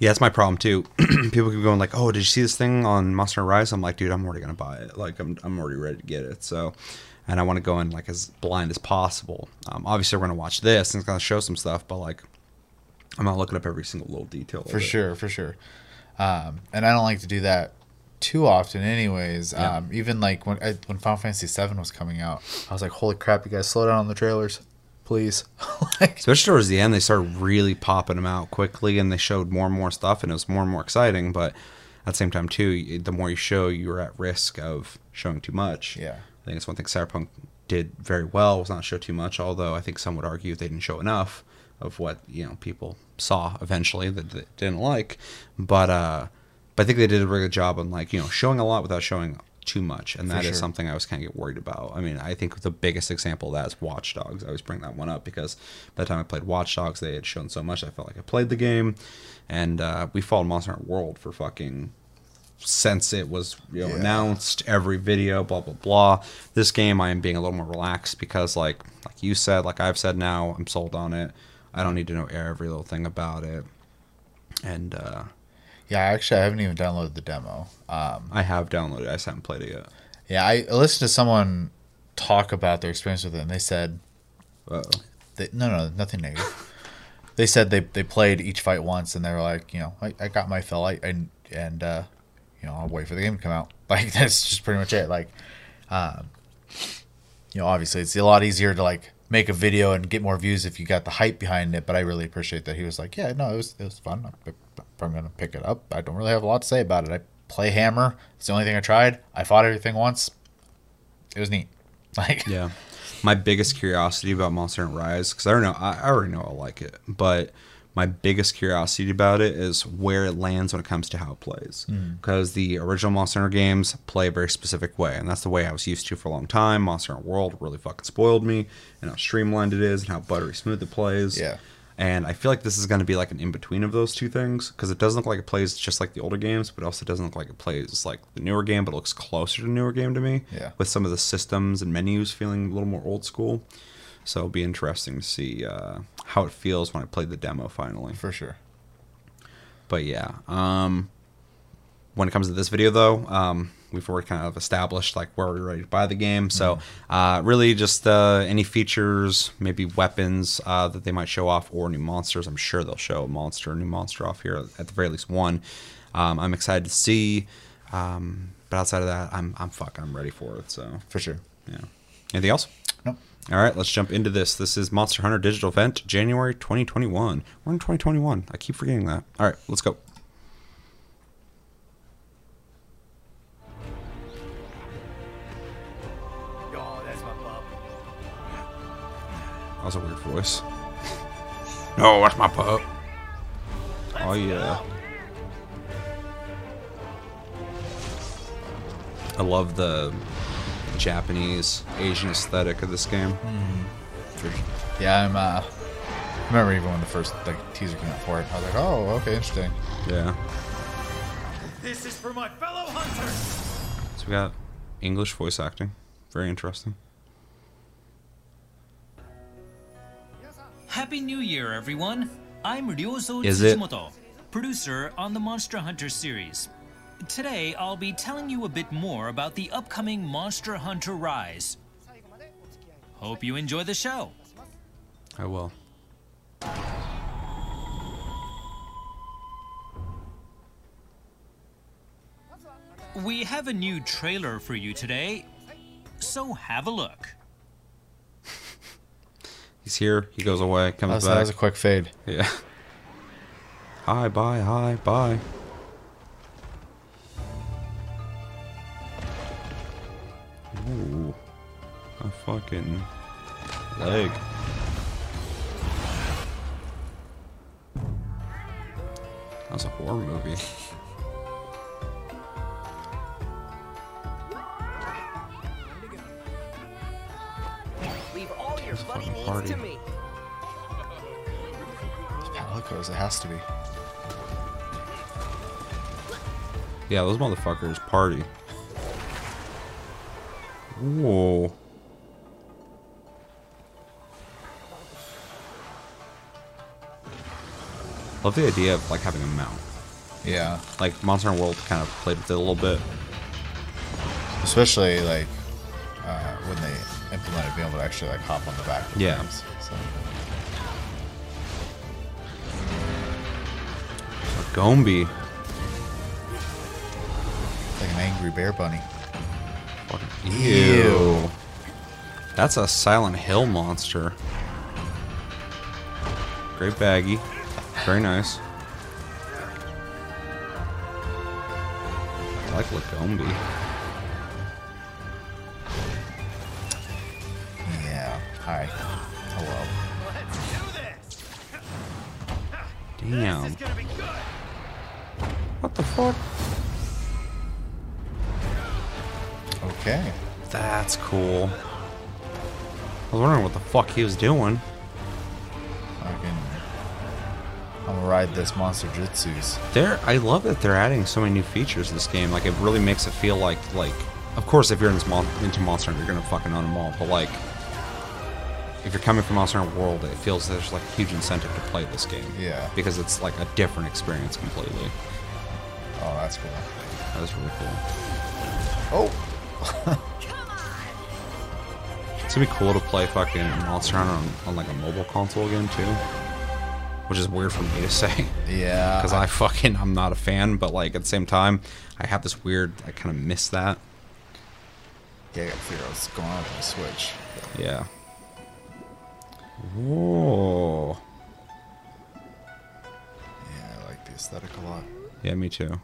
Yeah, that's my problem too. People keep going like, "Oh, did you see this thing on Monster Hunter Rise?" I'm like, "Dude, I'm already gonna buy it. Like, I'm I'm already ready to get it." So, and I want to go in like as blind as possible. Um, obviously, we're gonna watch this and it's gonna show some stuff, but like, I'm not looking up every single little detail. For sure, for sure. Um, and I don't like to do that too often, anyways. Yeah. Um, even like when I, when Final Fantasy VII was coming out, I was like, "Holy crap, you guys slow down on the trailers, please!" like, Especially towards the end, they started really popping them out quickly, and they showed more and more stuff, and it was more and more exciting. But at the same time, too, the more you show, you're at risk of showing too much. Yeah. I think it's one thing Cyberpunk did very well was not show too much. Although I think some would argue they didn't show enough of what you know people saw eventually that they didn't like. But uh, but I think they did a really good job on like you know showing a lot without showing too much, and that is sure. something I was kind of get worried about. I mean, I think the biggest example of that is Watch Dogs. I always bring that one up because by the time I played Watch Dogs, they had shown so much. I felt like I played the game, and uh, we followed Monster Hunter World for fucking since it was you know Yeah. announced every video blah blah blah. This game i am being a little more relaxed because like like you said like i've said now i'm sold on it. I don't need to know every little thing about it. And uh yeah, actually, I haven't even downloaded the demo. Um, i have downloaded it. I just haven't played it yet. Yeah, I listened to someone talk about their experience with it, and they said, they, "No, no, nothing negative." they said they they played each fight once, and they were like, you know, I, I got my fill, I, and and uh, you know, I'll wait for the game to come out. Like that's just pretty much it. Like, um, you know, obviously it's a lot easier to like make a video and get more views if you got the hype behind it. But I really appreciate that he was like, yeah, no, it was it was fun. I'm, gonna pick it up. I don't really have a lot to say about it. I play Hammer. It's the only thing I tried. I fought everything once. It was neat. Like, yeah my biggest curiosity about monster hunter rise because i don't know I, I already know i'll like it but my biggest curiosity about it is where it lands when it comes to how it plays. Mm. Because the original monster hunter games play a very specific way and that's the way i was used to for a long time. Monster hunter world really fucking spoiled me and how streamlined it is and how buttery smooth it plays. Yeah. and i feel like this is going to be like an in-between of those two things because it doesn't look like it plays just like the older games but it also doesn't look like it plays like the newer game but it looks closer to the newer game to me Yeah. with some of the systems and menus feeling a little more old school so it'll be interesting to see uh, how it feels when i play the demo finally. For sure. but yeah um when it comes to this video though um we've already kind of established like where we're ready to buy the game. So uh really just uh any features maybe weapons uh that they might show off or new monsters. I'm sure they'll show a monster a new monster off here at the very least one. Um i'm excited to see um but outside of that i'm i'm fucking i'm ready for it so. For sure. yeah. Anything else. All right, let's jump into this. This is Monster Hunter Digital Event, January 2021. We're in 2021. I keep forgetting that. All right, let's go. that's my That was a weird voice. No, oh, that's my pup. Oh yeah. I love the Japanese Asian aesthetic of this game. For sure. Yeah, I'm. Uh, I remember even when the first like teaser came out for it, I was like, oh, okay, interesting. Yeah. This is for my fellow hunters! So we got English voice acting. Very interesting. Happy New Year, everyone. I'm Ryozo Is it? Tsuchimoto. producer on the Monster Hunter series. Today, I'll be telling you a bit more about the upcoming Monster Hunter Rise. Hope you enjoy the show. I will. We have a new trailer for you today, so have a look. He's here. He goes away. Comes That was, that back. was a quick fade. Yeah. Hi, bye, hi, bye. Ooh. A fucking leg. That was a horror movie. Leave all your bloody fucking needs party. to me. Palicos, it has to be. Yeah, those motherfuckers party. Whoa. Love the idea of like having a mount. Yeah. Like Monster World kind of played with it a little bit. Especially like uh, when they implemented being able to actually like hop on the back. Of Yeah. things, So. Gombi. Like an angry bear bunny. Ew. Ew. That's a Silent Hill monster. Great Baggi. Very nice. I like Lagombi. Fuck he was doing. Fucking. I'm gonna ride this monster jutsus. They're, I love that they're adding so many new features to this game. Like, it really makes it feel like, like, of course, if you're in this mon- into Monster Hunter, you're gonna fucking own them all. But like, if you're coming from Monster Hunter World, it feels there's like a huge incentive to play this game. Yeah. Because it's like a different experience completely. Oh, that's cool. That was really cool. Oh. It's gonna be cool to play fucking Monster Hunter on, on like a mobile console again too. Which is weird for me to say. Yeah. Because I fucking I'm not a fan, but like at the same time, I have this weird I kind of miss that. Yeah, I gotta figure out what's going on with the Switch. Yeah. Whoa. Yeah, I like the aesthetic a lot. Yeah, me too.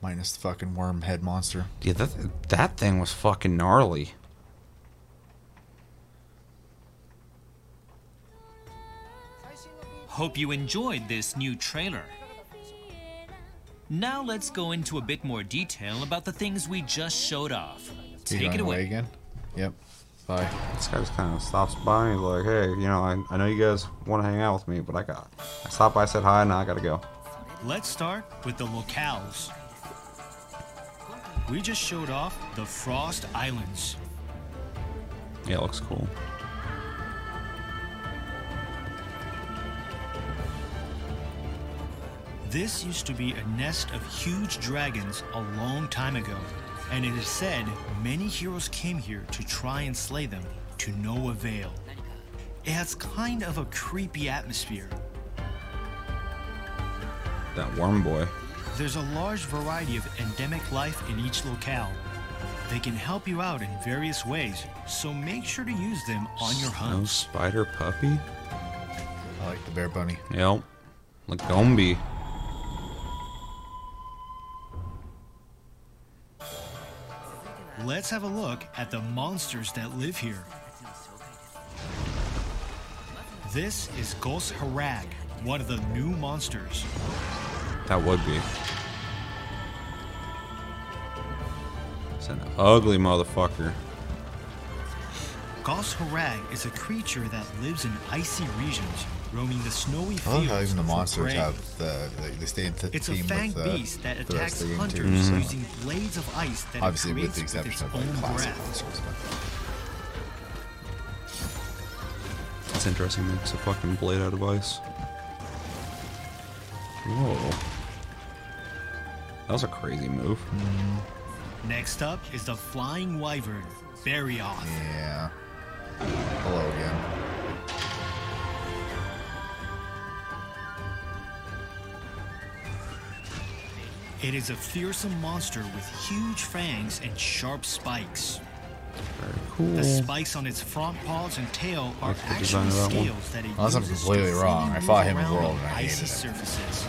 Minus the fucking worm head monster. Yeah, that that thing was fucking gnarly. Hope you enjoyed this new trailer. Now let's go into a bit more detail about the things we just showed off. Take going it away. again? Yep. Bye. This guy just kind of stops by and he's like, "Hey, you know, I, I know you guys want to hang out with me, but I got I stopped by, said hi, and now I gotta go." Let's start with the locales. We just showed off the Frost Islands. Yeah, it looks cool. This used to be a nest of huge dragons a long time ago, and it is said many heroes came here to try and slay them to no avail. It has kind of a creepy atmosphere. That worm boy. There's a large variety of endemic life in each locale. They can help you out in various ways, so make sure to use them on your hunt. No spider puppy. I like the bear bunny. Yep. Lagombi. Let's have a look at the monsters that live here. This is Gos Harag, one of the new monsters. That would be. It's an ugly motherfucker. Gos Harag is a creature that lives in icy regions, roaming the snowy I fields. love how even the monsters prey. have the they, they stay in th- It's a theme fanged with the, uh, beast that the attacks of the game too. hunters so- using blades of ice that Obviously, it with creates the with its of like own classic breath. monsters. But It's interesting. Makes a fucking blade out of ice. Whoa. That was a crazy move. Mm-hmm. Next up is the Flying Wyvern, Barioth. Yeah. Hello again. It is a fearsome monster with huge fangs and sharp spikes. Very cool. The spikes on its front paws and tail are Like the actually of that one. scales that it oh, Unless I'm completely to wrong. I fought him in around World and I icy hated it. surfaces.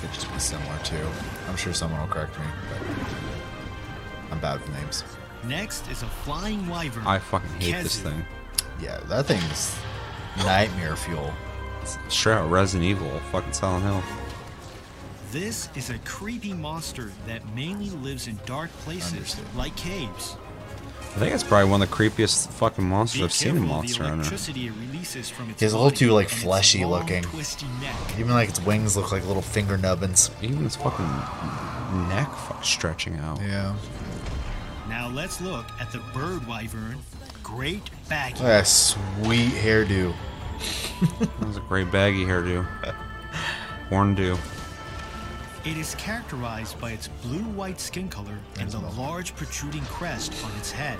Could just be similar too. I'm sure someone will correct me, but I'm bad with names. Next is a Flying Wyvern. I fucking hate this thing. Yeah, that thing's nightmare fuel. Straight out Resident Evil, fucking Silent Hill. This is a creepy monster that mainly lives in dark places Understood. like caves. I think it's probably one of the creepiest fucking monsters Be I've seen in careful of Monster Hunter. electricity it releases from its He's a little too, like, fleshy looking. Even like its wings look like little finger nubbins. Even its fucking neck fuck stretching out. Yeah. Now let's look at the bird wyvern, Great Baggi. Look at that sweet hairdo. That was a great baggy hairdo. Horn do. It is characterized by its blue-white skin color and the large protruding crest on its head.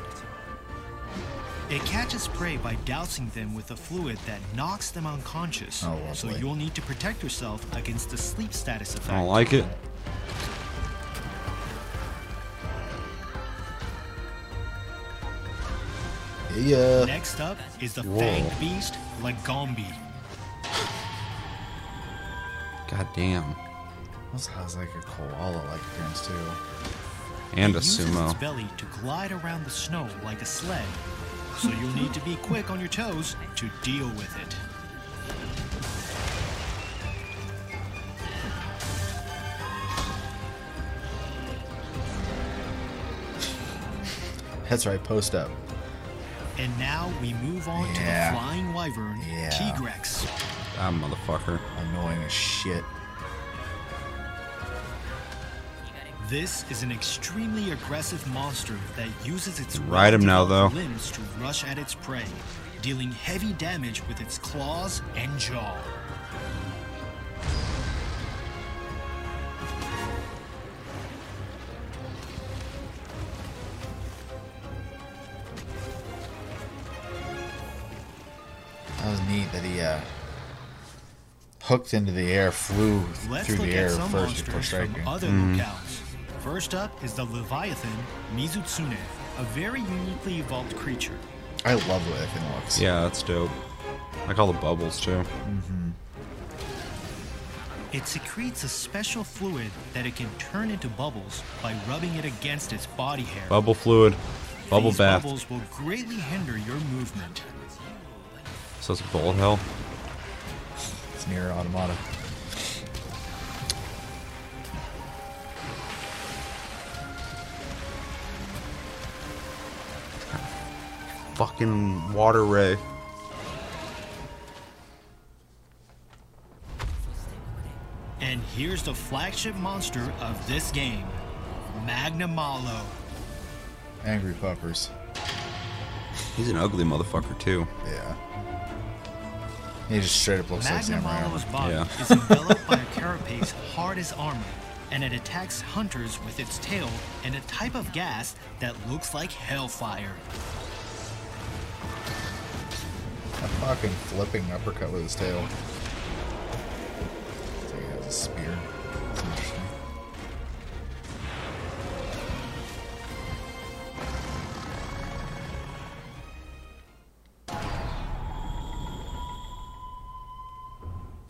It catches prey by dousing them with a fluid that knocks them unconscious. Oh, so you'll need to protect yourself against the sleep status effect. I don't like it. Yeah. Uh, Next up is the Whoa. fanged beast, Lagombi. God damn. Also has like a koala-like appearance too. And It a uses its sumo. belly to glide around the snow like a sled. So you'll need to be quick on your toes to deal with it. That's right. Post up. And now we move on to the flying wyvern, Yeah. Tigrex. That ah, motherfucker. Annoying as shit. This is an extremely aggressive monster that uses its Ride him now, though. limbs to rush at its prey, dealing heavy damage with its claws and jaw. Hooked into the air, flew Let's through look the at air some first before monsters from striking. other mm. locales. First up is the Leviathan Mizutsune, a very uniquely evolved creature. I love the way that thing looks. Yeah, that's dope. I call the bubbles too. Mm-hmm. It secretes a special fluid that it can turn into bubbles by rubbing it against its body hair. Bubble fluid. Bubble These bath. bubbles will greatly hinder your movement. So it's a bullet hell. It's Nier Automata. Fucking water ray. And here's the flagship monster of this game, Magnamalo. Angry puppers. He's an ugly motherfucker too. Yeah. He just straight up looks like Samurai. Magnamalo's body Yeah. is enveloped by a carapace hard as armor, and it attacks hunters with its tail and a type of gas that looks like hellfire. A fucking flipping uppercut with his tail. Looks like he has a spear.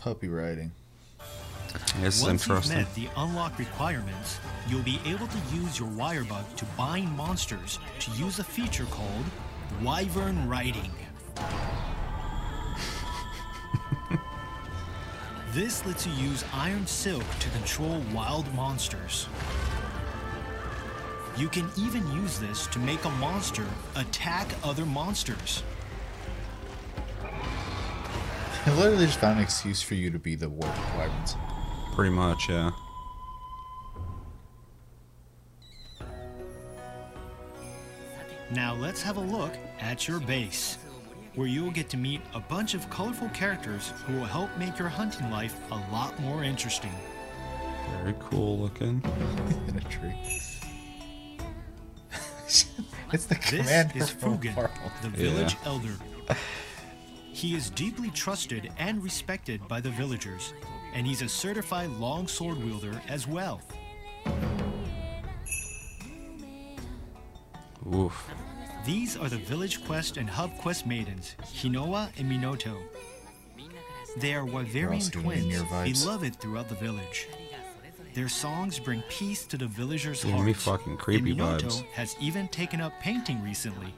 Puppy riding. This is Once you've met the unlock requirements, you'll be able to use your wirebug to bind monsters to use a feature called Wyvern Riding. this lets you use Iron Silk to control wild monsters. You can even use this to make a monster attack other monsters. I literally just found an excuse for you to be the war wyverns. Pretty much, yeah. Now let's have a look at your base. where you'll get to meet a bunch of colorful characters who will help make your hunting life a lot more interesting. Very cool looking. in a tree. it's the This commander is from Fugen, the village elder. He is deeply trusted and respected by the villagers, and he's a certified long sword wielder as well. Oof. These are the village quest and hub quest maidens, Hinoa and Minoto. They are Wyverian also giving me twins, beloved throughout the village. Their songs bring peace to the villagers' Giving hearts. me fucking creepy and Minoto vibes. has even taken up painting recently.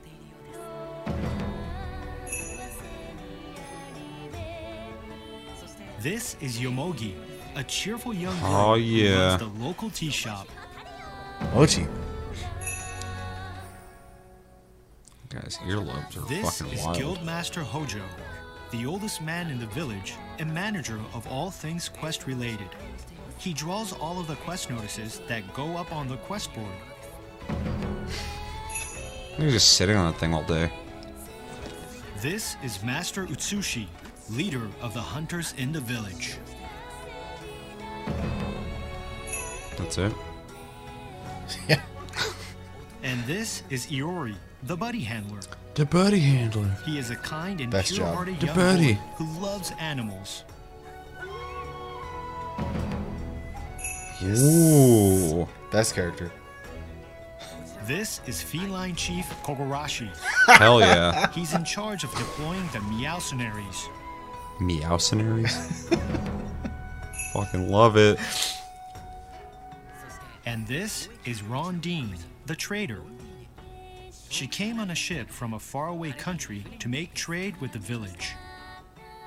This is Yomogi, a cheerful young girl Oh, who yeah. runs the local tea shop. Mochi. Guys, earlobes are This fucking is wild. Guildmaster Hojo, the oldest man in the village and manager of all things quest related. He draws all of the quest notices that go up on the quest board. He's just sitting on that thing all day. This is Master Utsushi, leader of the hunters in the village. That's it. Yeah. And this is Iori, the buddy handler. The buddy handler. He is a kind and Best job. pure-hearted The young buddy. boy who loves animals. Ooh. Best character. This is feline chief Kogarashi. Hell yeah. He's in charge of deploying the Meowcenaries. Meowcenaries. fucking love it. And this is Rondine, the trader. She came on a ship from a faraway country to make trade with the village.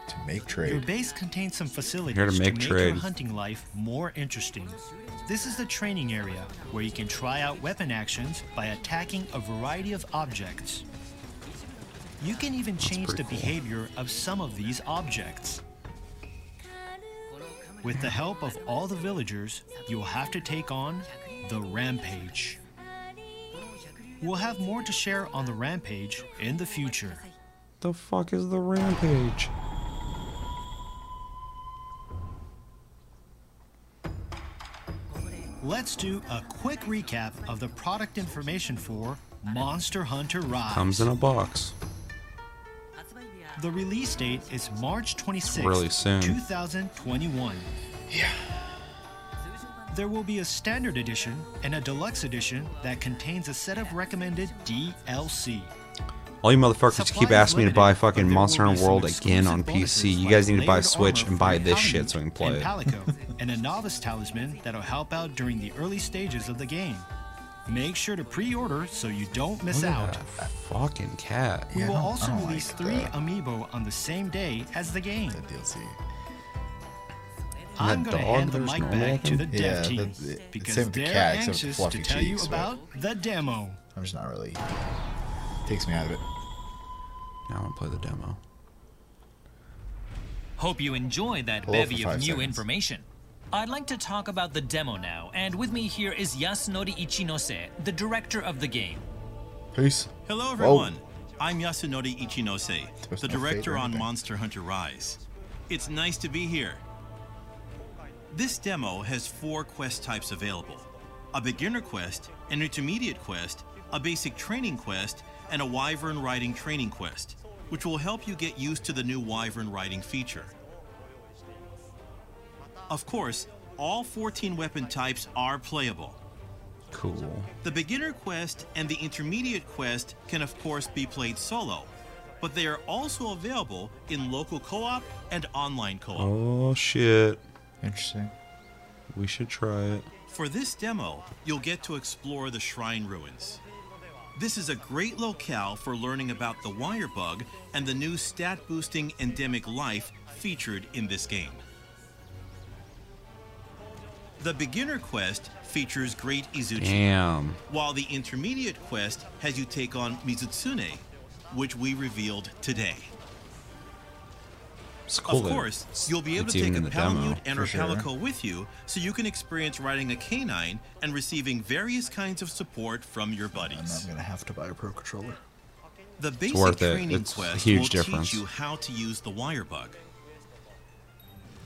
To make trade. Your base contains some facilities Here to make your trade. hunting life more interesting. This is the training area where you can try out weapon actions by attacking a variety of objects. You can even change the cool. behavior of some of these objects. With the help of all the villagers, you will have to take on the Rampage. We'll have more to share on the Rampage in the future. The fuck is the rampage? Let's do a quick recap of the product information for Monster Hunter Rise. Comes in a box. The release date is March 26, really soon. 2021. Yeah. There will be a standard edition and a deluxe edition that contains a set of recommended DLC. All you motherfuckers keep Supply is asking me to buy fucking there Monster Hunter World again on PC. bonuses You like guys need to buy a Switch and buy this shit so we can play and it. Palico, and a novice talisman that'll help out during the early stages of the game. Make sure to pre-order so you don't miss Look at out. that fucking cat. We Yeah, will also release like three that. amiibo on the same day as the game. The DLC. I'm going to dog hand the mic normal back to the looking? dev Yeah, team that's it. because Same with the they're cat, except anxious fluffy to tell you cheeks, but- about the demo. I'm just not really. Takes me out of it. Now I want to play the demo. Hope you enjoyed that Hold bevy of new seconds. information. I'd like to talk about the demo now, and with me here is Yasunori Ichinose, the director of the game. Peace. Hello, everyone. I'm Yasunori Ichinose, That's the director on. Monster Hunter Rise. It's nice to be here. This demo has four quest types available a beginner quest, an intermediate quest, a basic training quest, and a wyvern riding training quest, which will help you get used to the new wyvern riding feature. Of course, all 14 weapon types are playable. Cool. The beginner quest and the intermediate quest can, of course, be played solo, but they are also available in local co op and online co op. Oh shit. Interesting. We should try it. For this demo, you'll get to explore the shrine ruins. This is a great locale for learning about the wire bug and the new stat boosting endemic life featured in this game. The beginner quest features Great Izuchi. Damn. while the intermediate quest has you take on Mizutsune, which we revealed today. Cool. of course, you'll be able to take a in Palamute and for a sure. Palico with you so you can experience riding a canine and receiving various kinds of support from your And buddies. I'm not gonna have to buy a pro controller. The basic worth it. training It's a quest huge will difference. teach you how to use the wire bug.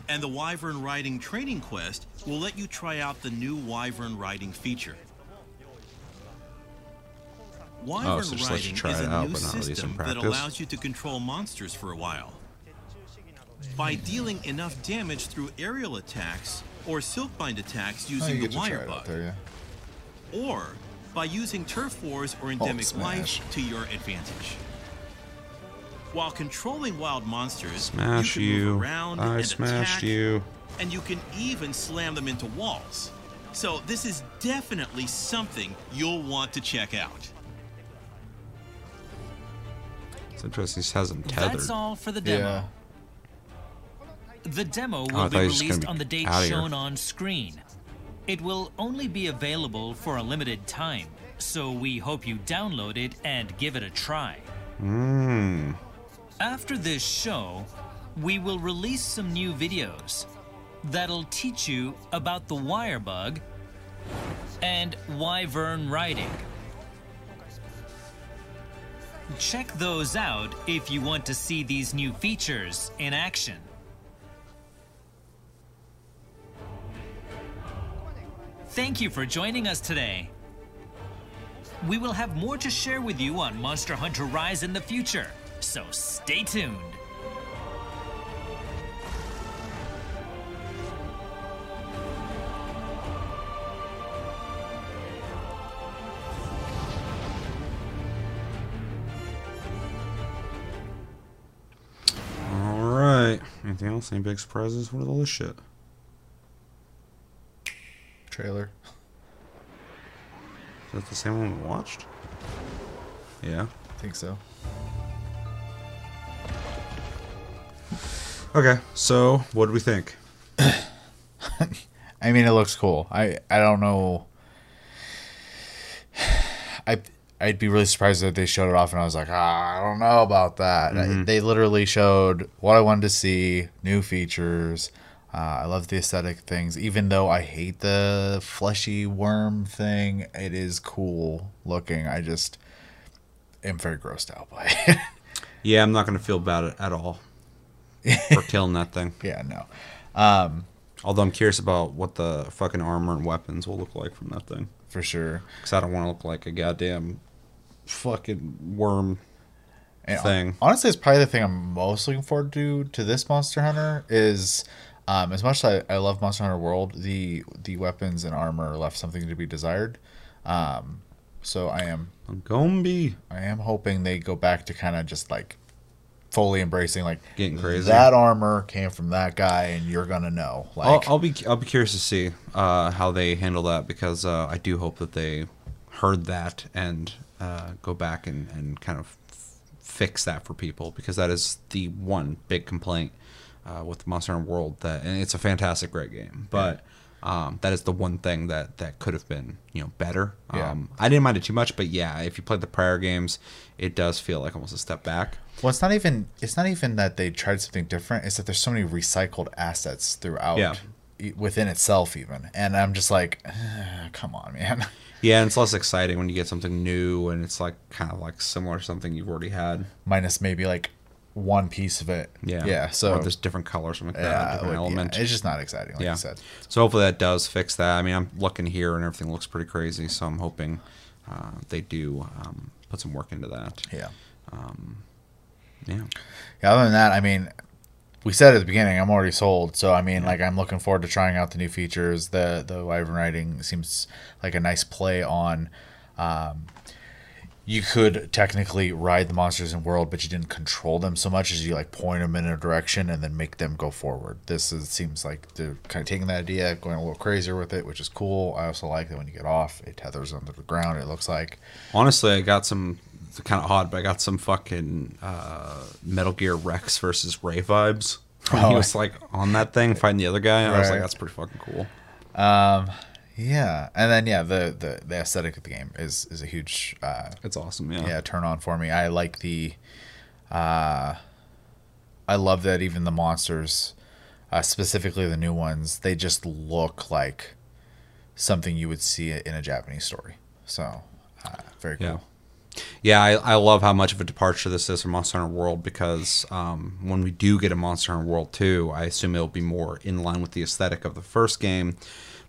And the Wyvern Riding Training Quest will let you try out the new Wyvern Riding feature. Wyvern Oh, so Riding is a out, new but not release in system that allows you to control monsters for a while. By dealing enough damage through aerial attacks or silkbind attacks Oh, using get the wire bug, there, yeah. or by using turf wars or endemic life to your advantage. While controlling wild monsters, Smash you can you. move around I and smashed attack, you. and you can even slam them into walls. So this is definitely something you'll want to check out. It's interesting. He just has them tethered. That's all for the demo. Yeah. The demo Oh, will thought be he was just released gonna on the date outta here. shown on screen. It will only be available for a limited time, so we hope you download it and give it a try. Mmm. After this show, we will release some new videos that'll teach you about the wire bug and wyvern riding. Check those out if you want to see these new features in action. Thank you for joining us today. We will have more to share with you on Monster Hunter Rise in the future, so stay tuned. All right. Anything else? Any big surprises? What are all this shit? Trailer. Is that the same one we watched? Yeah. I think so. Okay. So, what do we think? I mean, it looks cool. I I don't know. I I'd be really surprised if they showed it off and I was like, ah, I don't know about that. I- Mhm. they literally showed what I wanted to see, new features. Uh, I love the aesthetic things, even though I hate the fleshy worm thing. It is cool looking. I just am very grossed out by it. Yeah, I'm not gonna feel bad at all for killing that thing. Yeah, no. Um, Although I'm curious about what the fucking armor and weapons will look like from that thing. For sure. Because I don't want to look like a goddamn fucking worm And thing. Honestly, it's probably the thing I'm most looking forward to to this Monster Hunter is um, as much as I, I love Monster Hunter World, the the weapons and armor left something to be desired. Um, so I am Gombi. I am hoping they go back to kind of just like fully embracing like Getting crazy. That armor came from that guy, and you're gonna know. Like I'll, I'll be I'll be curious to see uh, how they handle that because uh, I do hope that they heard that and uh, go back and, and kind of f- fix that for people because that is the one big complaint uh, with Monster Hunter World that and it's a fantastic great game but um, that is the one thing that that could have been you know better Yeah. um, I didn't mind it too much but yeah if you played the prior games it does feel like almost a step back Well, it's not even it's not even that they tried something different. It's that there's so many recycled assets throughout Yeah. within itself, even. And I'm just like, come on, man. yeah and it's less exciting when you get something new and it's like kind of like similar to something you've already had Minus maybe like one piece of it. Yeah. Yeah. So Or there's different colors from like that, Yeah, different it would- yeah, it's just not exciting, like you said. So hopefully that does fix that. I mean, I'm looking here and everything looks pretty crazy. So I'm hoping uh, they do um, put some work into that. Yeah. Um, yeah. Yeah, other than that, I mean, we said at the beginning, I'm already sold. So I mean, like, I'm looking forward to trying out the new features. The the Wyvern Riding seems like a nice play on. Um, you could technically ride the monsters in world, but you didn't control them so much as you like point them in a direction and then make them go forward. This is, seems like they're kind of taking that idea, going a little crazier with it, which is cool. I also like that when you get off, it tethers under the ground. It looks like Honestly, I got some kind of odd, but I got some fucking uh, Metal Gear Rex versus Ray vibes. When he Oh. was like on that thing fighting the other guy. And I was like, that's pretty fucking cool. Um, yeah, and then yeah, the, the the aesthetic of the game is is a huge. Uh, it's awesome. Yeah, yeah, turn on for me. I like the. Uh, I love that even the monsters, uh, specifically the new ones, they just look like something you would see in a Japanese story. So, uh, very cool. Yeah. Yeah, I, I love how much of a departure this is from Monster Hunter World because um, when we do get a Monster Hunter World 2, I assume it'll be more in line with the aesthetic of the first game.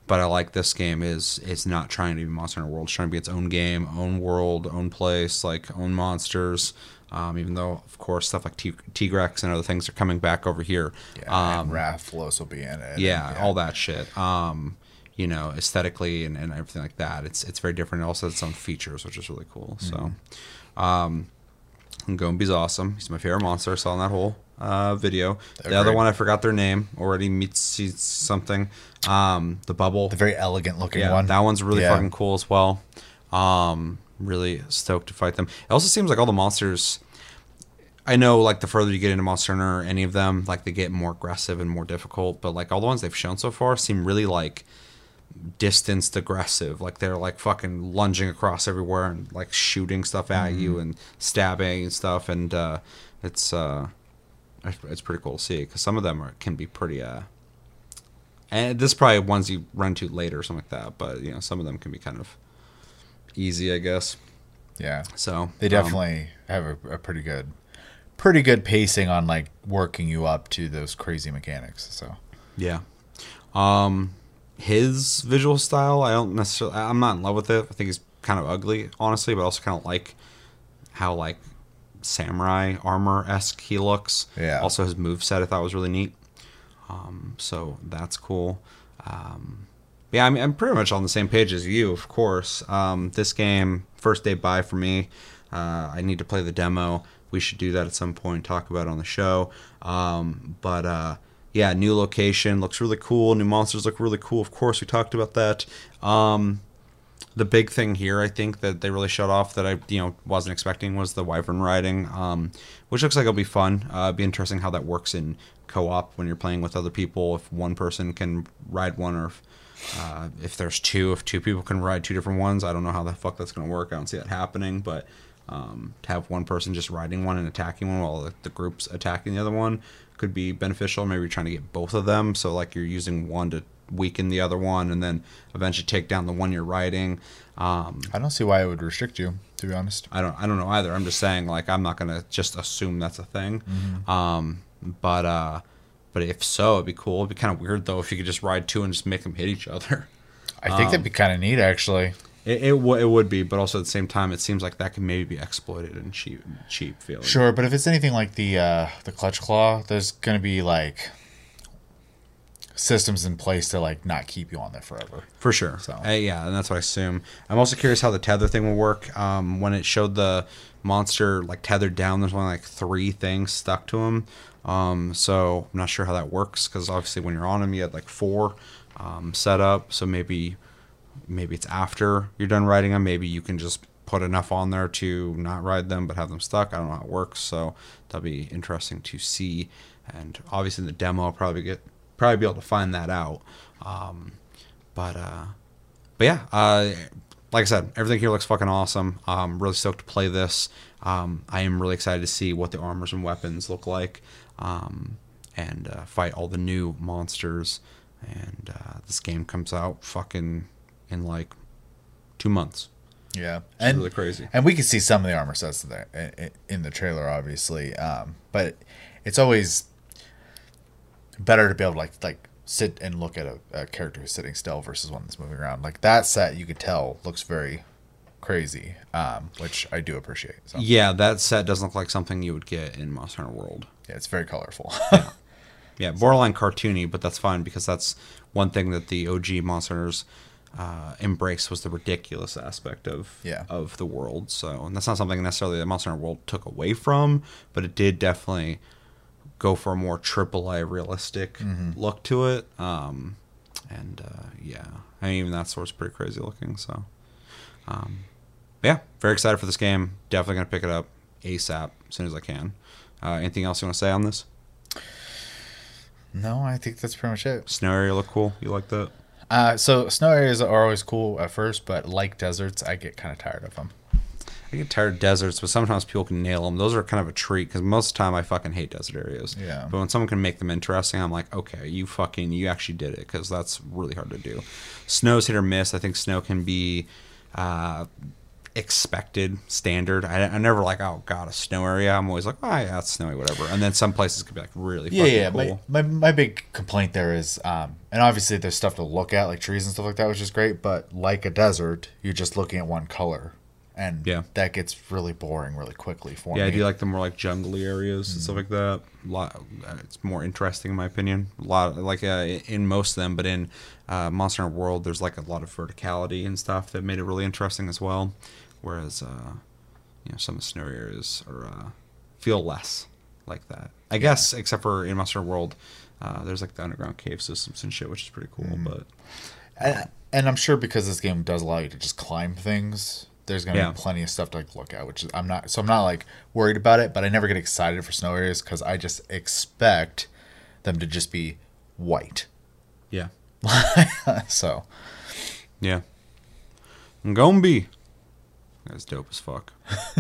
But I like this game is it's not trying to be Monster Hunter World, it's trying to be its own game, own world, own place, like own monsters. Um, even though, of course, stuff like T- Tigrex and other things are coming back over here. Yeah, um, and Rathalos will be in it. yeah, and, all that shit. Um, you know, aesthetically and, and everything like that. It's it's very different. It also has its own features, which is really cool. So, um, Gombi's awesome. He's my favorite monster. I saw in that whole uh, video. They're the other great. one, I forgot their name already. Mitsi something. Um, the bubble. The very elegant looking yeah, one. That one's really Yeah. fucking cool as well. Um, really stoked to fight them. It also seems like all the monsters. I know, like the further you get into Monster Hunter, any of them, like they get more aggressive and more difficult. But like all the ones they've shown so far seem really like distanced aggressive. Like they're like fucking lunging across everywhere and like shooting stuff at Mm-hmm. you and stabbing and stuff. And uh, it's uh, it's pretty cool to see because some of them are, can be pretty uh. And this is probably ones you run to later or something like that. But you know, some of them can be kind of easy, I guess. Yeah. So They um, definitely have a, a pretty good, pretty good pacing on like working you up to those crazy mechanics. So Yeah. Um his visual style, I don't necessarily I'm not in love with it. I think he's kind of ugly, honestly, but I also kind of like how like samurai armor esque he looks. Yeah. Also his move set I thought was really neat. Um so that's cool. Um yeah, I mean, I'm pretty much on the same page as you, of course. Um, this game, first day buy for me. Uh, I need to play the demo. We should do that at some point, talk about it on the show. Um, but uh, yeah, new location looks really cool. New monsters look really cool. Of course, we talked about that. Um, the big thing here, I think that they really showed off that I you know wasn't expecting was the wyvern riding, um, which looks like it'll be fun. Uh, be interesting how that works in co-op when you're playing with other people. If one person can ride one, or if, uh, if there's two, if two people can ride two different ones, I don't know how the fuck that's gonna work. I don't see that happening, but um, to have one person just riding one and attacking one while the group's attacking the other one could be beneficial. Maybe you're trying to get both of them, so like you're using one to weaken the other one, and then eventually take down the one you're riding. Um, I don't see why it would restrict you, to be honest. I don't I don't know either. I'm just saying like I'm not gonna just assume that's a thing. Um, but uh, but if so, it'd be cool. It'd be kind of weird though if you could just ride two and just make them hit each other. I think that'd be kind of neat, actually. It it, w- it would be, but also at the same time, it seems like that can maybe be exploited and cheap cheap feeling. Sure, but if it's anything like the uh, the clutch claw, there's gonna be like systems in place to like not keep you on there forever. For sure. So. Uh, yeah, and that's what I assume. I'm also curious how the tether thing will work. Um, when it showed the monster like tethered down, there's only like three things stuck to him. Um, so I'm not sure how that works because obviously when you're on him, you had like four um, set up. So maybe maybe it's after you're done riding them. Maybe you can just put enough on there to not ride them but have them stuck. I don't know how it works. So that'll be interesting to see. And obviously in the demo, I'll probably get probably be able to find that out. Um, but uh, but yeah, uh, like I said, everything here looks fucking awesome. I'm really stoked to play this. Um, I am really excited to see what the armors and weapons look like, um, and uh, fight all the new monsters. And uh, this game comes out fucking in like two months. Yeah, It's and really crazy. And we can see some of the armor sets in the, in the trailer, obviously. Um, but it's always better to be able to like like sit and look at a, a character who's sitting still versus one that's moving around. Like that set, you could tell looks very crazy, um, which I do appreciate. So Yeah, that set doesn't look like something you would get in Monster Hunter World. yeah, it's very colorful. Yeah, borderline cartoony, but that's fine because that's one thing that the OG Monster Hunters uh, embraced was the ridiculous aspect of Yeah. of the world. So, and that's not something necessarily that Monster Hunter World took away from, but it did definitely go for a more triple A realistic Mhm. look to it. Um, and uh, yeah, I mean even that source pretty crazy looking. So, um, yeah, very excited for this game. Definitely gonna pick it up ASAP as soon as I can. Uh, anything else you want to say on this? no, I think that's pretty much it. Snow area look cool. You like that? Uh, so snow areas are always cool at first, but like deserts, I get kind of tired of them. I get tired of deserts, but sometimes people can nail them. Those are kind of a treat because most of the time I fucking hate desert areas. Yeah. But when someone can make them interesting, I'm like, okay, you fucking, you actually did it because that's really hard to do. Snow's hit or miss. I think snow can be uh, expected standard. I, I never like, oh god, a snow area. I'm always like, oh yeah, it's snowy, whatever. And then some places could be like really yeah, fucking yeah. cool. My, my my big complaint there is, um, and obviously there's stuff to look at like trees and stuff like that, which is great. But like a desert, you're just looking at one color, and Yeah. that gets really boring really quickly for me. yeah, me. I do you like the more like jungly areas and Mm. stuff like that. A lot, it's more interesting in my opinion. A lot like uh, in most of them, but in uh, Monster Hunter World, there's like a lot of verticality and stuff that made it really interesting as well. Whereas, uh, you know, some of snow areas are uh, feel less like that. I guess, except for in Monster World, uh, there's like the underground cave systems and shit, which is pretty cool. Mm. But and, and I'm sure because this game does allow you to just climb things, there's gonna Yeah. be plenty of stuff to like look at. Which is I'm not, so I'm not like worried about it. But I never get excited for snow areas because I just expect them to just be white. yeah, so yeah, Ngombi, that's dope as fuck.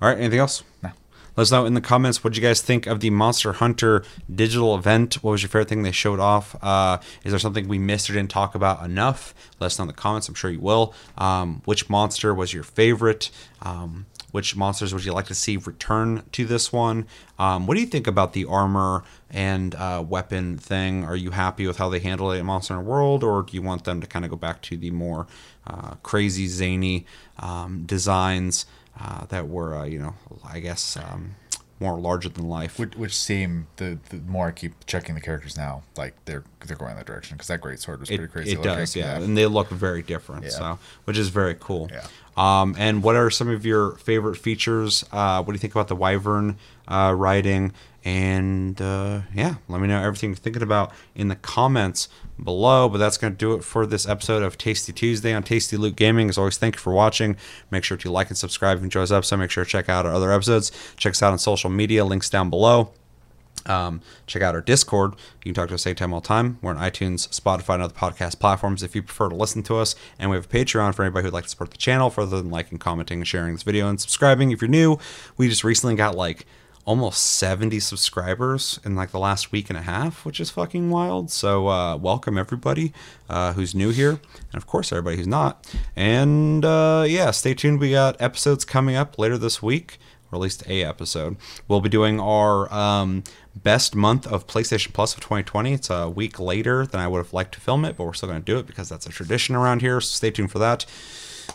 All right, anything else? No. Let us know in the comments what you guys think of the Monster Hunter digital event. What was your favorite thing they showed off? Uh, is there something we missed or didn't talk about enough? Let us know in the comments. I'm sure you will. Um, which monster was your favorite? Um, which monsters would you like to see return to this one? Um, what do you think about the armor and uh, weapon thing? Are you happy with how they handled it in Monster Hunter World, or do you want them to kind of go back to the more uh, crazy, zany um, designs uh, that were, uh, you know, I guess um, more larger than life? which, which seem the, the more I keep checking the characters now, like they're they're going that direction because that great sword was it, pretty crazy. it looking. does, yeah. and they look very different. Yeah. So, which is very cool. Yeah. Um, and what are some of your favorite features? Uh, what do you think about the Wyvern uh, riding? And uh, yeah, let me know everything you're thinking about in the comments below. But that's going to do it for this episode of Tasty Tuesday on Tasty Loot Gaming. As always, thank you for watching. Make sure to like and subscribe if you enjoy this episode. Make sure to check out our other episodes. Check us out on social media. Links down below. Um, check out our Discord. You can talk to us anytime, all time. We're on iTunes, Spotify, and other podcast platforms if you prefer to listen to us. And we have a Patreon for anybody who'd like to support the channel, further than liking, commenting, sharing this video and subscribing. If you're new, we just recently got like almost 70 subscribers in like the last week and a half, which is fucking wild. So uh, welcome everybody uh, who's new here, and of course everybody who's not. And uh, yeah, stay tuned. We got episodes coming up later this week or at least a episode. We'll be doing our um, best month of PlayStation Plus of 2020. It's a week later than I would have liked to film it, but we're still going to do it because that's a tradition around here. So stay tuned for that.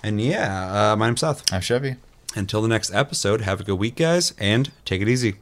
And yeah, uh, my name's Seth. I'm Chevy. Until the next episode, have a good week, guys, and take it easy.